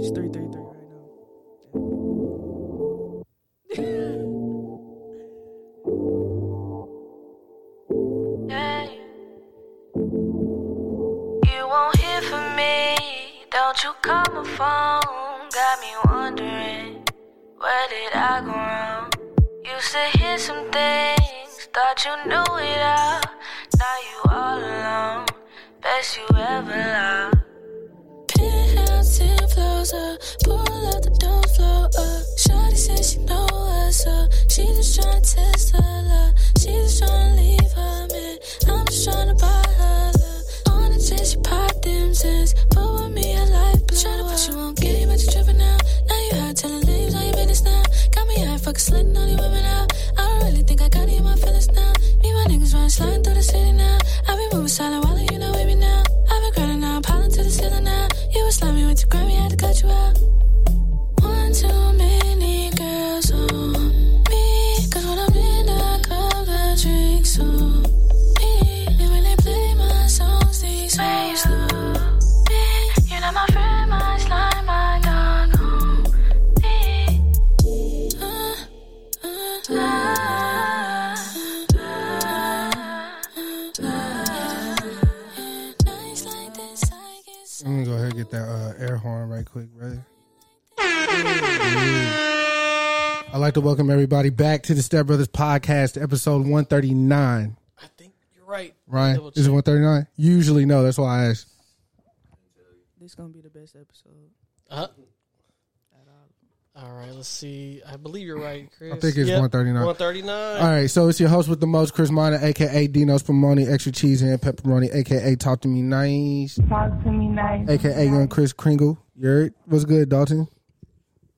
Three three right now. You won't hear from me. Don't you call my phone. Got me wondering, where did I go wrong? Used to hear some things, thought you knew it all. Now you all alone. Best you ever loved. Floors pull up the door flow up. Shawty says she know what's up. She just tryna test her love. She just tryna leave her man. I'm just tryna buy her love. On the jet, she pop them zits. But with me, I like blow Tryna put you on game, but you tripping out. Now you hot, telling names on your business now. Got me high, fucking slitting all these women out. I don't really think I got any of my feelings now. Me, my niggas run sliding through the city now. I be moving silent while you know with me now. I've been grinding now, piling to the ceiling now. You was slamming with your Grammy, had to cut you out. I'm gonna go ahead and get that uh, air horn right quick, brother. I'd like to welcome everybody back to the Step Brothers Podcast, episode 139. I think you're right. Ryan, Double is it 139? Usually no, that's why I asked. This gonna be the best episode. Uh, all right, let's see. I believe you're right, Chris. I think it's Yep, 139. 139. All right, so it's your host with the most, Chris Minor, aka Dino's Pomoni, extra cheese and pepperoni, aka Talk to Me Nice, Talk to me nice. aka Young Chris Kringle. You heard? What's good, Dalton?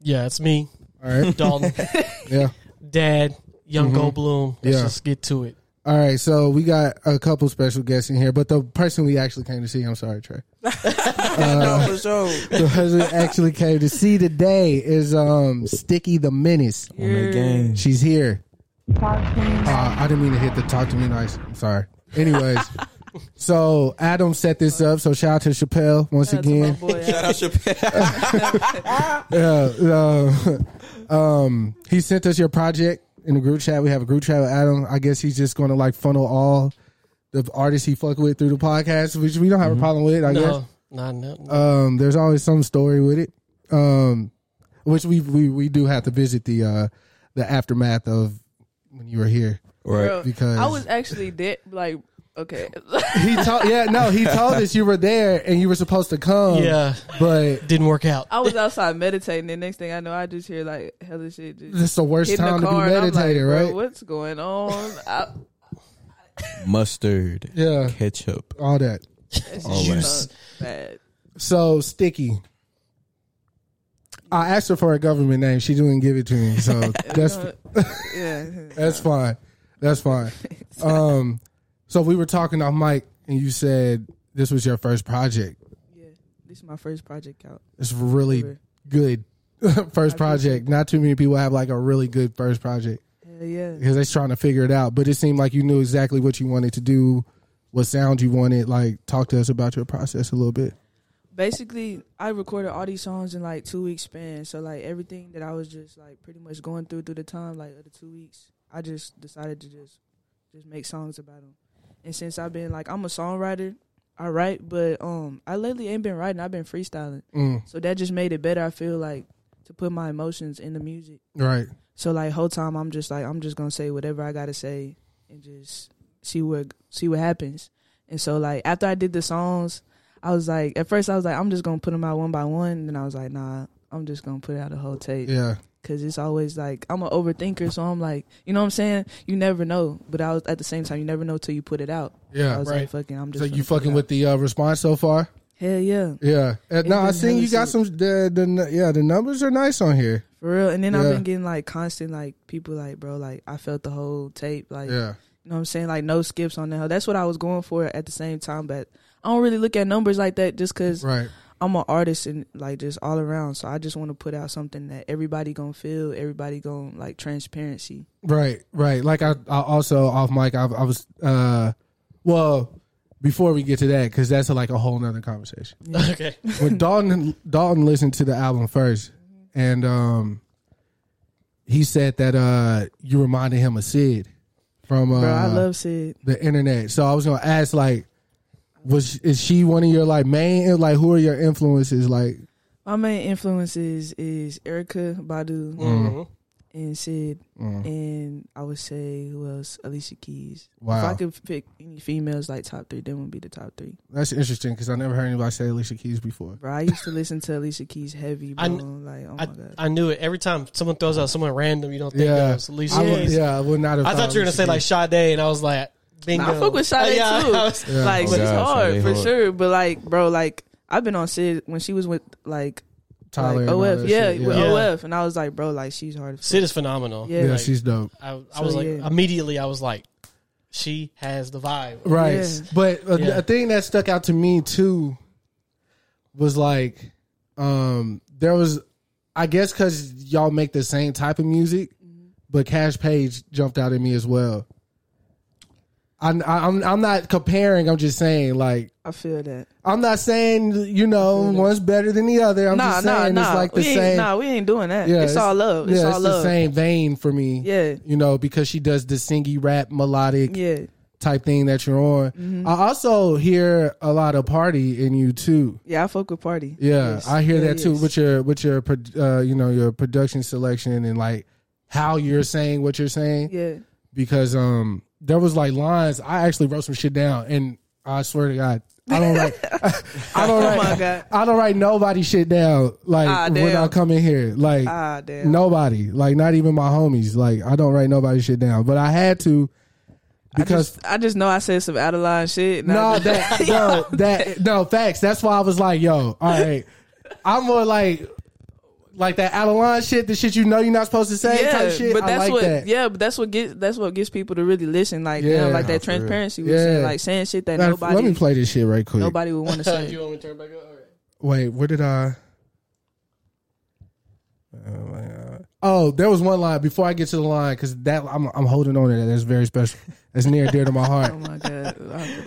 Yeah, it's me, All right, Dalton, yeah. Dad, Young mm-hmm. Goldblum. Let's Yeah. just get to it. All right, so we got a couple special guests in here, but the person we actually came to see, I'm sorry, Trey. no, for sure. The person we actually came to see today is um Sticky the Menace. Yeah. She's here. Talk to me. Uh, I didn't mean to hit the talk to me nice. I'm sorry. Anyways, so Adam set this up. So shout out to Chappelle once again. Shout out to my Yeah, uh, um, he sent us your project in the group chat. We have a group chat with Adam. I guess he's just going to like funnel all the artists he fuck with through the podcast, which we don't have a problem with. I guess. No, not no. no. Um, there's always some story with it. Um, which we we we do have to visit the uh the aftermath of when you were here Bro, because I was actually dead. Like, okay, he told yeah no he told us you were there and you were supposed to come yeah, but didn't work out. I was outside meditating, The next thing I know, I just hear like hella shit. Just this is the worst hitting the time to be car, and I'm like, meditating bro, right What's going on? I, mustard, yeah ketchup, all that that's All just that. bad. so sticky. I asked her for a government name. She didn't give it to me, so that's yeah, that's fine. That's fine. Um, so we were talking off mic, and you said this was your first project. yeah. This is my first project out. It's really Ever. good first project. Not too many people have like a really good first project Hell yeah. because they're trying to figure it out. But it seemed like you knew exactly what you wanted to do, what sound you wanted. Like, talk to us about your process a little bit. basically I recorded all these songs in like two weeks span. So like everything that I was just like pretty much going through through the time like of the two weeks, I just decided to just just make songs about them. And since I've been like I'm a songwriter, I write, but um I lately ain't been writing. I've been freestyling. Mm. So that just made it better. I feel like to put my emotions in the music. Right. So like whole time I'm just like I'm just gonna say whatever I gotta say and just see what see what happens. And so like after I did the songs, I was like at first I was like I'm just gonna put them out one by one. And then I was like nah, I'm just gonna put out a whole tape. Yeah. Cause it's always like I'm an overthinker, so I'm like, you know what I'm saying? You never know, but I was at the same time, you never know till you put it out. Yeah. I was right. like, fucking, I'm just. So you fucking with the uh, response so far? Hell yeah, Yeah. Uh, no, I seen you got some. The, the yeah, the numbers are nice on here. for real. And then I've been getting like constant like people like, bro, like I felt the whole tape, like Yeah. You know what I'm saying? Like no skips on the that. That's what I was going for at the same time, but I don't really look at numbers like that just because Right. I'm an artist and like just all around. So I just want to put out something that everybody gonna feel, everybody gonna like transparency. Right. Right. Like I, I also off mic. I, I was. uh Well, before we get to that, because that's like a whole nother conversation. okay. when Dalton Dalton listened to the album first, and um, he said that uh, you reminded him of Syd from uh, Bro, I love Syd. the internet. So I was gonna ask, like, was is she one of your like main like who are your influences? Like, My main influences is Erykah Badu Mhm. and Syd, mm, and I would say who else? Alicia Keys. Wow. If I could pick any females like top three, them would be the top three. that's interesting because I never heard anybody say Alicia Keys before. Bro, I used to listen to Alicia Keys heavy, bro. I- like, oh my I, god. I knew it. Every time someone throws out someone random, you don't think Yeah, of it's Alicia I would, Keys. yeah, I would not have. I thought you were gonna say like Sade, and I was like, bingo. Nah, I fuck with Sade yeah, too. Was- Yeah. Like Oh, she's God, hard Sade for hard. sure, but like, bro, like I've been on Syd when she was with like, Tyler like OF, that yeah, shit, with yeah. OF, and I was like, bro, like she's hard. as Syd is phenomenal. Yeah. yeah, Like, she's dope. I, I So, was like, immediately, I was like, she has the vibe. Right. Yeah. But a, Yeah. a thing that stuck out to me too was like, um, there was, I guess, because y'all make the same type of music, but Cash Page jumped out at me as well. I, I, I'm I'm not comparing. I'm just saying like I feel that. I'm not saying you know one's better than the other. I'm nah, just saying nah. it's like the we same. Nah, we ain't doing that. Yeah, it's, all love. It's yeah, all it's love. the same vein for me. Yeah, You know, because she does the singy rap melodic yeah, type thing that you're on. Mm-hmm. I also hear a lot of party in you too. yeah. I fuck with party. Yeah, Yes. I hear Yeah, that too yes. with your with your uh, you know your production selection and like how you're saying what you're saying Yeah, because um there was like lines I actually wrote some shit down and I swear to God I don't write I don't Oh write my God. I don't write nobody shit down like Ah, when I come in here like ah, nobody like not even my homies like I don't write nobody shit down but I had to because I just, I just know I said some out of line shit. no, that no, that no facts. That's why I was like, yo, all right. I'm more like like that out of line shit, the shit you know you're not supposed to say yeah, type shit. but I that's like what. that. Yeah, but that's what gets that's what gets people to really listen. Like, Yeah. damn, like that transparency. Yeah. saying like saying shit that Matter- nobody Let me play this shit right quick. nobody would want to say. you want me to turn back up? All right. Wait, where did I? Oh, my God. Oh, there was one line before I get to the line because that I'm I'm holding on to that. That's very special. That's near and dear to my heart. oh my god.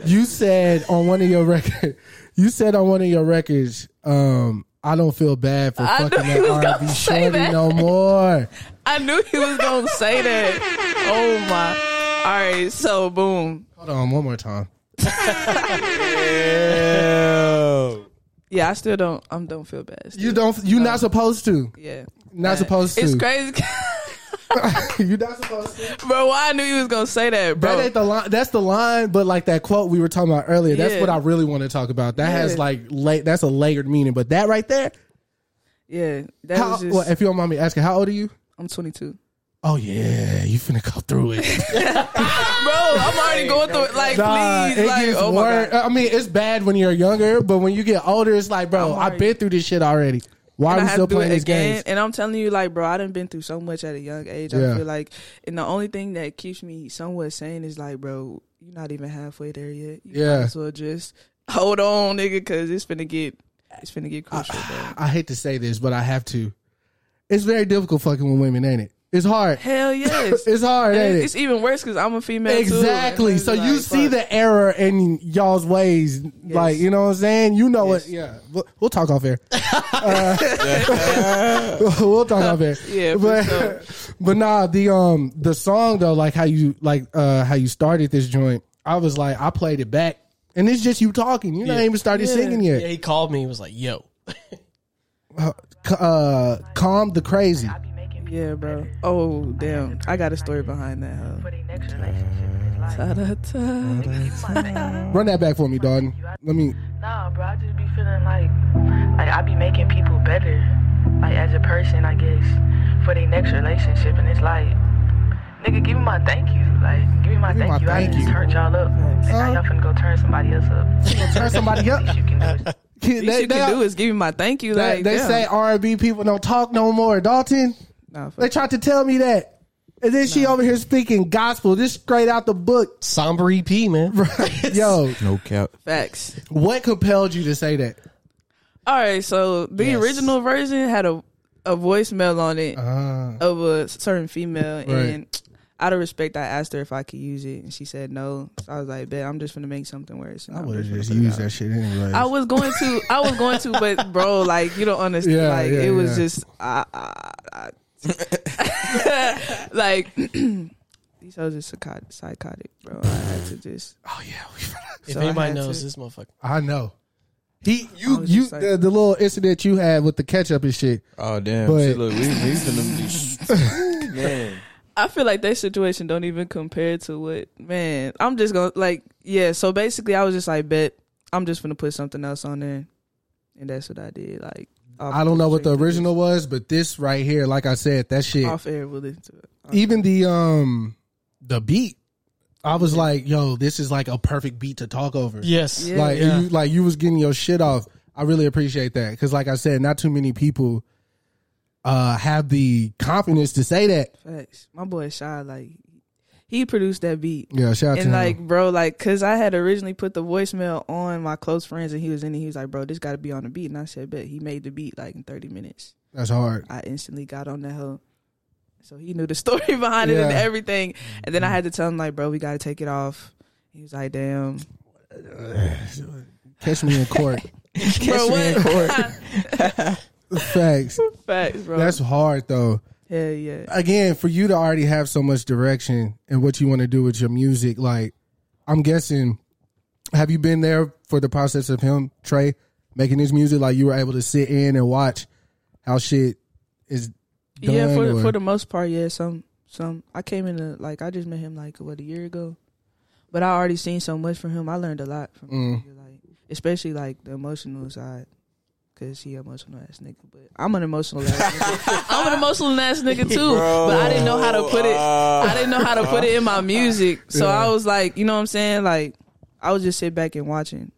You said on one of your records, you said on one of your records, um, I don't feel bad for I knew fucking he that was gonna R&B shorty that. no more. I knew he was gonna say that. Oh my. All right, so boom. Hold on, one more time. Yeah, I still don't. I am don't feel bad. still. You don't. You not supposed to. Yeah. Not supposed to. It's crazy, you not supposed to. bro. Why I knew he was gonna say that, bro. That ain't the line. That's the line. But like that quote we were talking about earlier. That's Yeah. what I really want to talk about. That has like la- That's a layered meaning. But that right there. yeah, that How, was just. well, if you don't mind me asking, how old are you? I'm 22, Oh yeah, you finna go through it. bro. I'm already going through it. Like, Nah, please, it like, gets oh my worse. god. I mean, it's bad when you're younger, but when you get older, it's like, bro, I've been through this shit already. Why And are I we still playing these again. games? And I'm telling you, like, bro, I done been through so much at a young age. Yeah. I feel like, and the only thing that keeps me somewhat sane is like, bro, you're not even halfway there yet. You Yeah. might as well just hold on, nigga, because it's finna get, it's finna get crucial, bro. I hate to say this, but I have to. It's very difficult fucking with women, ain't it? It's hard. Hell yes. It's hard, And ain't it? it's even worse because I'm a female. Exactly. And it's So you like, see fuck. the error in y'all's ways, like you know what I'm saying. You know Yes. what? Yeah, we'll, we'll talk off air. Uh, we'll talk off air. Yeah, but sure. but nah, the um the song though, like how you like uh how you started this joint. I was like, I played it back, and it's just you talking. You're not even started Yeah. singing yet. Yeah, he called me. He was like, "Yo, uh, calm the crazy. Yeah, bro. Oh, damn. I got a story behind that. Huh? Ta-da-ta. Run that back for me, Dalton. Let me. Nah, bro, I just be feeling like like I be making people better, like as a person, I guess, for their next relationship, and it's like, nigga, give me my thank you, like give me my Give thank my you. I just you. turned y'all up, and now y'all finna go turn somebody else up. Turn somebody up. Least you can do is- They, Least you they- can do is give me my thank you. they- Like they damn. say R and B people don't talk no more. Dalton, Nah, fuck they tried to tell me that, and then she over here speaking gospel, just straight out the book. Somber EP, man. Yo, No cap. facts. what compelled you to say that? All right, so the Yes. original version had a a voicemail on it Uh, of a certain female, Right. and out of respect, I asked her if I could use it, and she said no. So I was like, "Bet I'm just gonna make something worse." And I I'm would have gonna just put it used out. that shit anyway. I was going to, I was going to, but bro, like you don't understand. Yeah, like yeah, it was yeah. just, I, I, I like these hoes are psychotic, psychotic, bro. I had to just. oh yeah, If So I anybody knows to- this motherfucker, I know. He, you, you, like- the, the little incident you had with the ketchup and shit. Oh damn! But- Shit, look, we we finna be man. I feel like that situation don't even compare to what man. I'm just gonna like yeah. So basically, I was just like, bet I'm just gonna put something else on there, and that's what I did. Like off- I don't know what the straight to original was, but this right here, like I said, that shit. off air. We'll listen to it. even the um the beat i was like yo this is like a perfect beat to talk over yes, Yeah. like Yeah. you like you was getting your shit off i really appreciate that because like i said not too many people uh have the confidence to say that Facts. My boy shy like he produced that beat. yeah shout out to And him like, bro, like, cause I had originally put the voicemail on my close friends, and he was in it. He was like, "Bro, this got to be on the beat." And I said, "Bet." He made the beat like in thirty minutes. that's hard I instantly got on that hoe. So he knew the story behind it and everything. And then I mm-hmm. had to tell him like, bro, we got to take it off. He was like, damn. catch me in court bro, me in court. facts Facts, bro. that's hard though Hell yeah. again for you to already have so much direction and what you want to do with your music like i'm guessing have you been there for the process of him trey making his music like you were able to sit in and watch how shit is done yeah, for or- for the most part, yeah. Some some. I came in like I just met him like what a year ago, but I already seen so much from him. I learned a lot from him, Mm. like especially like the emotional side. Cause he emotional ass nigga, but I'm an emotional ass nigga. I'm an emotional ass nigga too, but I didn't know how to put it. I didn't know how to put it in my music, so I was like, you know what I'm saying? Like, I was just sit back and watching.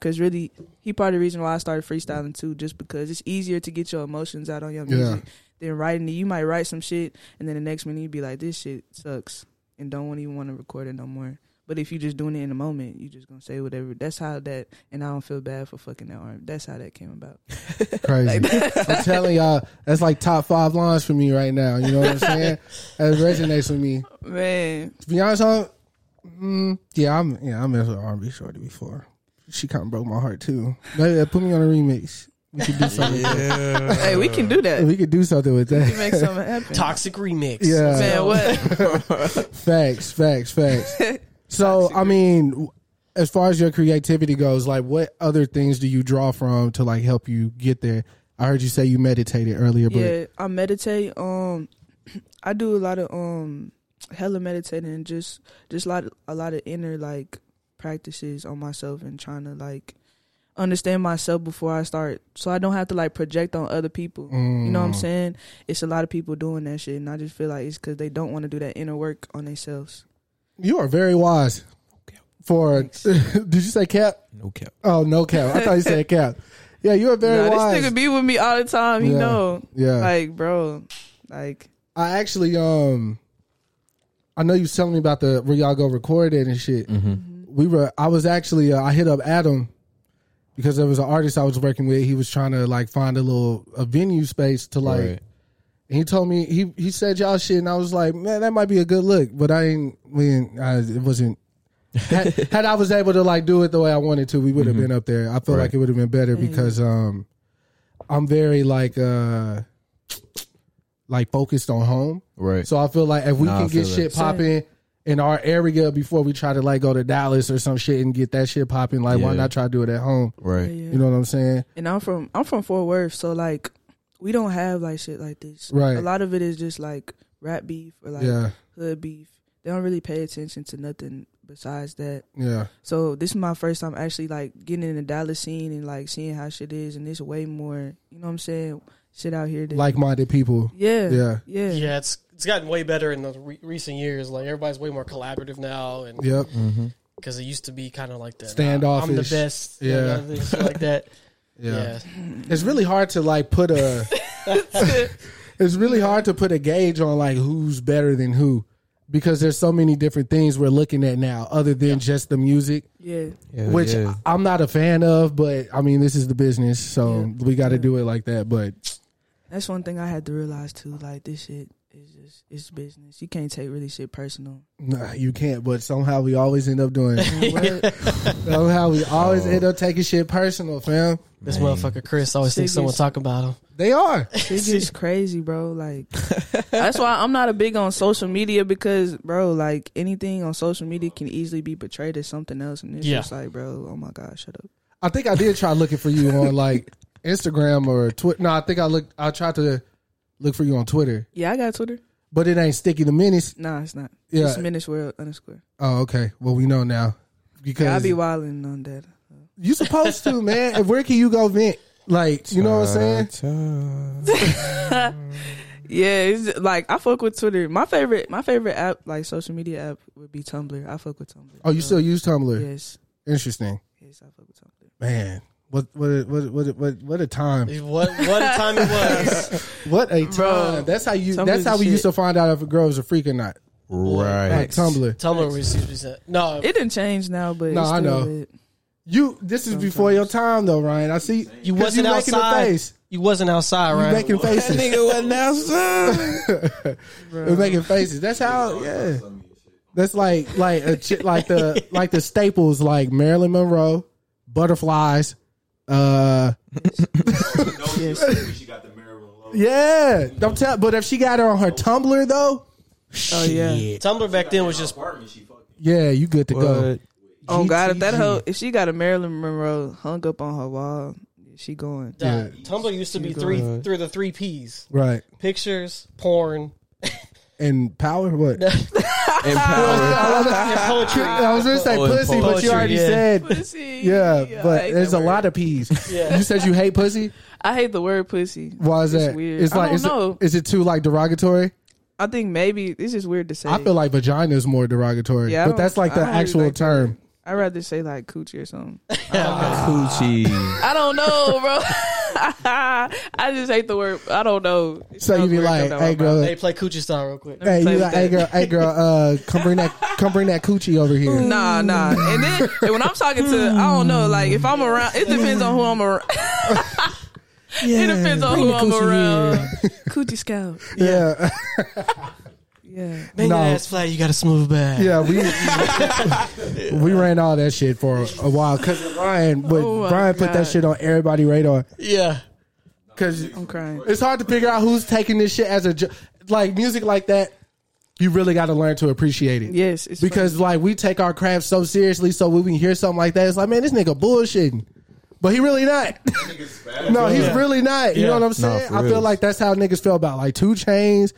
Cause really, he part of the reason why I started freestyling too, just because it's easier to get your emotions out on your Yeah. music than writing it. You might write some shit, and then the next minute you'd be like, "This shit sucks," and don't even want to record it no more. But if you're just doing it in the moment, you're just gonna say whatever. That's how that, and I don't feel bad for fucking that arm. That's how that came about. crazy i'm telling y'all that's like top five lines for me right now you know what i'm saying that resonates with me Man, to be honest I'm, mm, yeah i'm yeah i messed with r&b shorty before she kind of broke my heart too Maybe, uh, put me on a remix we could do something with that. hey, we can do that. we could do something with We that can make something happen. toxic remix. Yeah. Man, what? Facts, facts, facts. so, I mean, as far as your creativity goes, like, what other things do you draw from to like help you get there? I heard you say you meditated earlier, but yeah, I meditate. Um, I do a lot of um, hella meditating, and just just a lot a lot of inner like practices on myself and trying to like understand myself before I start, so I don't have to like project on other people. You know what I'm Mm. saying? It's a lot of people doing that shit, and I just feel like it's because they don't want to do that inner work on themselves. You are very wise. For did you say cap? No cap. Oh no cap. I thought you said cap. Yeah, you are very Nah, wise. this nigga be with me all the time. You Yeah. know, yeah, like bro, like I actually um, I know you was telling me about the where y'all go record it and shit. Mm-hmm. we were i was actually uh, i hit up adam because there was an artist i was working with he was trying to like find a little a venue space to like Right. And he told me he he said y'all shit and i was like man that might be a good look but i ain't we ain't, I, it wasn't had, had i was able to like do it the way i wanted to we would have been up there i feel Right. like it would have been better because um i'm very like uh like focused on home Right. so I feel like if we Nah, can get feel shit that. popping in our area before we try to like go to Dallas or some shit and get that shit popping, like why not try to do it at home? right. yeah. You know what I'm saying? and I'm from I'm from Fort Worth, so like we don't have like shit like this. Right. A lot of it is just like rap beef or like yeah, hood beef. They don't really pay attention to nothing besides that. yeah, So this is my first time actually like getting in the Dallas scene and like seeing how shit is, and it's way more. You know what I'm saying? Shit out here. Like-minded people. yeah, Yeah. yeah, Yeah, it's it's gotten way better in the re- recent years. Like everybody's way more collaborative now, and Yep. Mm-hmm. because it used to be kind of like that. Standoffish. I'm the best. Yeah. Yeah, shit like that. Yeah. Yeah. It's really hard to like put a. it's really hard to put a gauge on like who's better than who, because there's so many different things we're looking at now, other than just the music, yeah. which I'm not a fan of. But I mean, this is the business, so we got to do it like that. But That's one thing I had to realize too. Like this shit is just it's business. You can't take really shit personal. nah, you can't. But somehow we always end up doing. it. Somehow we always oh. end up taking shit personal, fam. This motherfucker Chris always thinks Shit someone gets- talking about him. They are. Shit gets crazy, bro. Like that's why I'm not a big on social media because, bro, like anything on social media can easily be portrayed as something else, and it's Yeah. just like, bro, oh my god, shut up. I think I did try looking for you on like Instagram or Twitter. No, I think I looked. I tried to look for you on Twitter, Yeah, I got Twitter. but it ain't sticky the Menace. Nah, it's not. Yeah. It's Menace World underscore. Oh, okay. Well, we know now because Yeah, I be wilding on that. you supposed to, man. And where can you go vent? Like, you know what I'm saying? Yeah, it's like I fuck with Twitter. My favorite, my favorite app, like social media app, would be Tumblr. I fuck with Tumblr. Oh, you still use Tumblr? Yes, Interesting, yes, I fuck with Tumblr. man. What what a- what what what what a time! What what a time it was. What a time! Bro, that's how you. Tumblr's That's how we shit. used to find out if a girl was a freak or not. Right. Like Tumblr. Tumblr was used to be said. No, It didn't change now, but No, it's I know. lit. You. This is before your time, though, Ryan. I see you wasn't you making a outside. face. You wasn't outside, You right? making faces. That nigga wasn't outside. We're making faces. That's how. Yeah. That's like like a chi- like the like the staples like Marilyn Monroe, butterflies. Uh, Yes. she got the Maryland logo. yeah. Don't tell. But if she got her on her Tumblr though, Oh yeah. shit. Tumblr back then was just Yeah, you good to go. Oh God, if that GTG. hoe, if she got a Marilyn Monroe hung up on her wall, she going. Yeah. Tumblr used to be three through the three P's: right pictures, porn, and power. What? And power. poetry. I was gonna say Oh, and pussy, but you already yeah. said. Pussy. Yeah, I but hate there's that a word. lot of P's. Yeah. You said you hate pussy. I hate the word pussy. Why is It's that? weird. It's I like don't is know. it is it too like derogatory? I think maybe it's just weird to say. I feel like vagina is more derogatory, Yeah, I but don't- that's like I the don't really actual like that term. word. I'd rather say like coochie or something. Ah, coochie. I don't know, bro. I just hate the word. I don't know. It So you be like, hey my girl, Hey, play Coochie Style real quick. hey, you with like, hey girl, hey girl, uh, come bring that, come bring that coochie over here. Nah, nah. And then and when I'm talking to, I don't know. Like if I'm around, it depends on who I'm around. Yeah, It depends on bring who I'm around. here. Coochie scout. Yeah, Yeah. Bang No. that ass flat. You got a smooth back. yeah, we we ran all that shit for a while because Brian, but Oh my Brian put that shit on everybody radar Yeah. because I'm crying. it's hard to figure out who's taking this shit as a jo- like music like that. You really got to learn to appreciate it. Yes, it's because like we take our craft so seriously, so when we hear something like that, it's like, man, this nigga bullshitting. But he really not. no, he's Yeah. really not. You know what I'm saying? for I feel like that's how niggas feel about like 2 Chainz.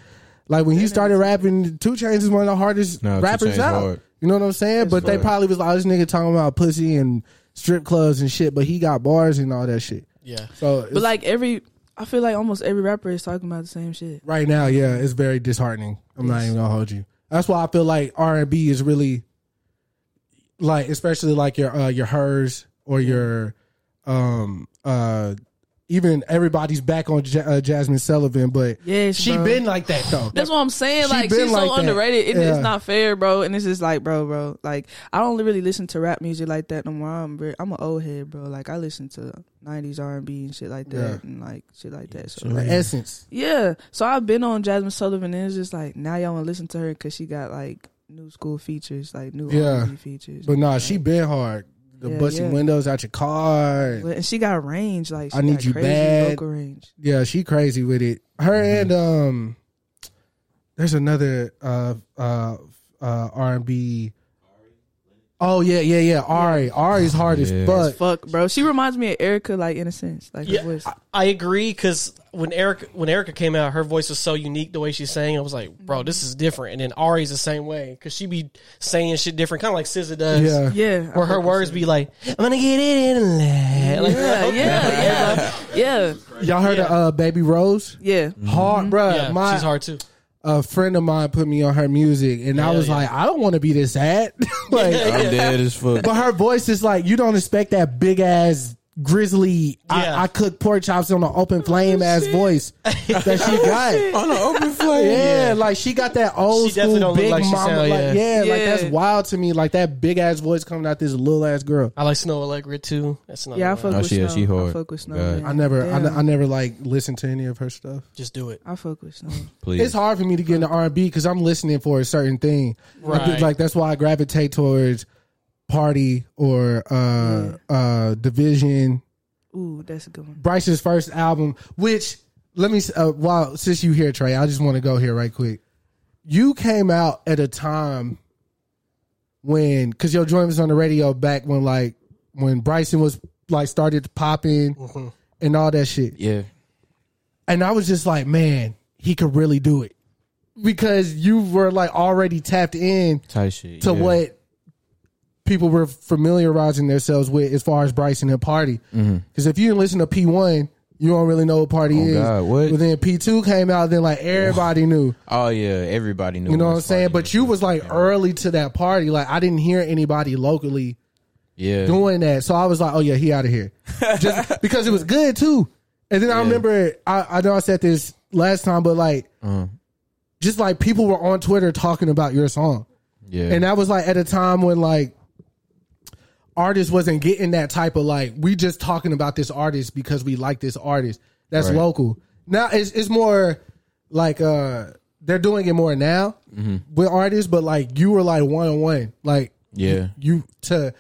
Like when he started rapping, 2 Chainz is one of the hardest No, 2 rappers Chainz out. hard. You know what I'm saying? but they hard. probably was like, oh, this nigga talking about pussy and strip clubs and shit. But he got bars and all that shit. Yeah. So, it's- But like every, I feel like almost every rapper is talking about the same shit. right now, yeah, it's very disheartening. I'm not even gonna hold you. That's why I feel like R and B is really like, especially like your uh, your hers or your um uh even everybody's back on J- uh, Jazmine Sullivan, but Yes, she bro. been like that though. That's what I'm saying. She Like she's like so that. underrated. It, Yeah. It's not fair, bro. And it's just like, bro, bro. Like I don't really listen to rap music like that no more. I'm very, I'm an old head, bro. Like I listen to '90s R&B and shit like that, Yeah. and like shit like that. So like, essence. yeah. So I've been on Jazmine Sullivan, and it's just like now y'all want to listen to her because she got like new school features, like new Yeah. R&B features. But nah, she been hard. The Yeah, busting yeah. windows out your car. And she got range. Like she I need got you crazy bad. vocal range. Yeah, she crazy with it. Her and um, there's another uh uh uh R and B. Oh yeah, yeah, yeah. Ari, Ari's hard Yeah. as fuck. Fuck, bro. She reminds me of Erykah, like in a sense, like Yeah, her voice. I, I agree because when Erykah when Erykah came out, her voice was so unique. The way she sang, I was like, bro, this is different. And then Ari's the same way because she be saying shit different, kind of like SZA does. Yeah. Yeah, I Where her words be like, I'm gonna get it in there. Like, Yeah, yeah, yeah, yeah, Y'all heard of uh, Baby Rose? yeah. Hard, bruh. yeah, my, she's hard too. A friend of mine put me on her music, and I was yeah. like, I don't want to be this sad. like, I'm dead as fuck. but her voice is like, you don't expect that big ass grizzly. Yeah. I, I cook pork chops on an open flame oh, ass voice that she oh, got. On an open flame. Yeah, like she got that old She school big like mama. sound, like, yeah. yeah, like that's wild to me. Like that big ass voice coming out this little ass girl. I like Snoh Aalegra too. That's another Yeah, I one. fuck Oh, with she- Snoh. she hard. I fuck with Snoh. God. man. I never, I, I never like listen to any of her stuff. Just do it. I fuck with Snoh. Please. It's hard for me to get into R and B because I'm listening for a certain thing. Like, Right. Like that's why I gravitate towards Party or uh uh dvsn. Ooh, that's a good one. Bryce's first album, which let me uh, while since you here, Trey, I just want to go here right quick. You came out at a time when because your joint was on the radio back when like when Bryson was like started popping Mm-hmm. and all that shit. yeah. And I was just like, man, he could really do it. Because you were like already tapped in Tight shit. to yeah. what people were familiarizing themselves with as far as Bryson and Party. Because if you didn't listen to P1, you don't really know what Party Mm-hmm. Oh, is. God, what? But then P2 came out, then like everybody knew. Oh yeah, everybody knew. You know what I'm saying? Party But you was like early to that party. Like I didn't hear anybody locally yeah. doing that. So I was like, oh yeah, he out of here. Just because it was good too. And then I remember, I, I know I said this last time, but like, Uh-huh. just like people were on Twitter talking about your song. yeah. And that was like at a time when like artists wasn't getting that type of like, we just talking about this artist because we like this artist. That's Right. local. Now it's, it's more like, uh, they're doing it more now Mm-hmm. with artists, but like you were like one on one. Like, Yeah. you to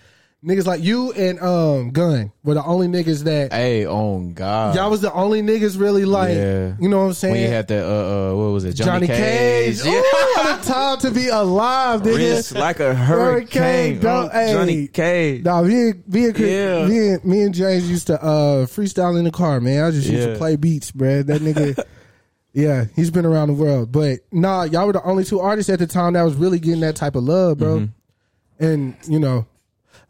niggas like you and um Gun were the only niggas that hey, on God. y'all was the only niggas really like Yeah. you know what I'm saying? when you had that uh uh what was it Johnny, Cage. Yeah. Ooh, what a time to be alive, nigga. Wrist like a hurricane. don't- Oh, hey. Johnny Cage. Nah, me and, me, and, Chris- Yeah. me, and, me and James used to uh, freestyle in the car, man. I just used to Yeah. play beats, bruh. That nigga, yeah, he's been around the world. But nah, y'all were the only two artists at the time that was really getting that type of love, bro. Mm-hmm. And, you know,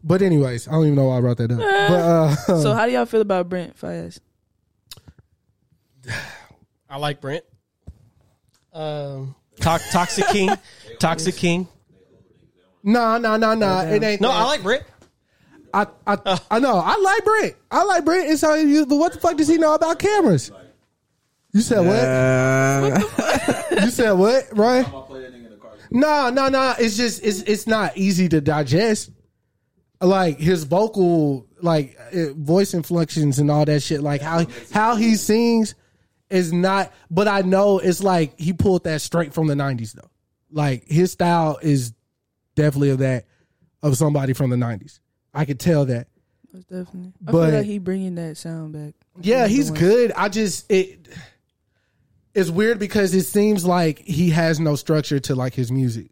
but anyways, I don't even know why I brought that up. But uh, So how do y'all feel about Brent Faiyaz? I like Brent. Um, to- Toxic King, Toxic King. nah, nah, nah, nah. It ain't. No, that. I like Brent. I, I, I know. I like Brent. I like Brent. It's how you. But what the fuck does he know about cameras? You said what? You said what, right? No, no, no. It's just it's it's not easy to digest. Like his vocal, like uh, voice inflections and all that shit. Like how how he sings is not. But I know it's like he pulled that straight from the '90s though. Like his style is definitely of that of somebody from the '90s. I could tell that. Most definitely. I But- feel like he bringing that sound back. Yeah, he's good. I just it it's weird because it seems like he has no structure to like his music.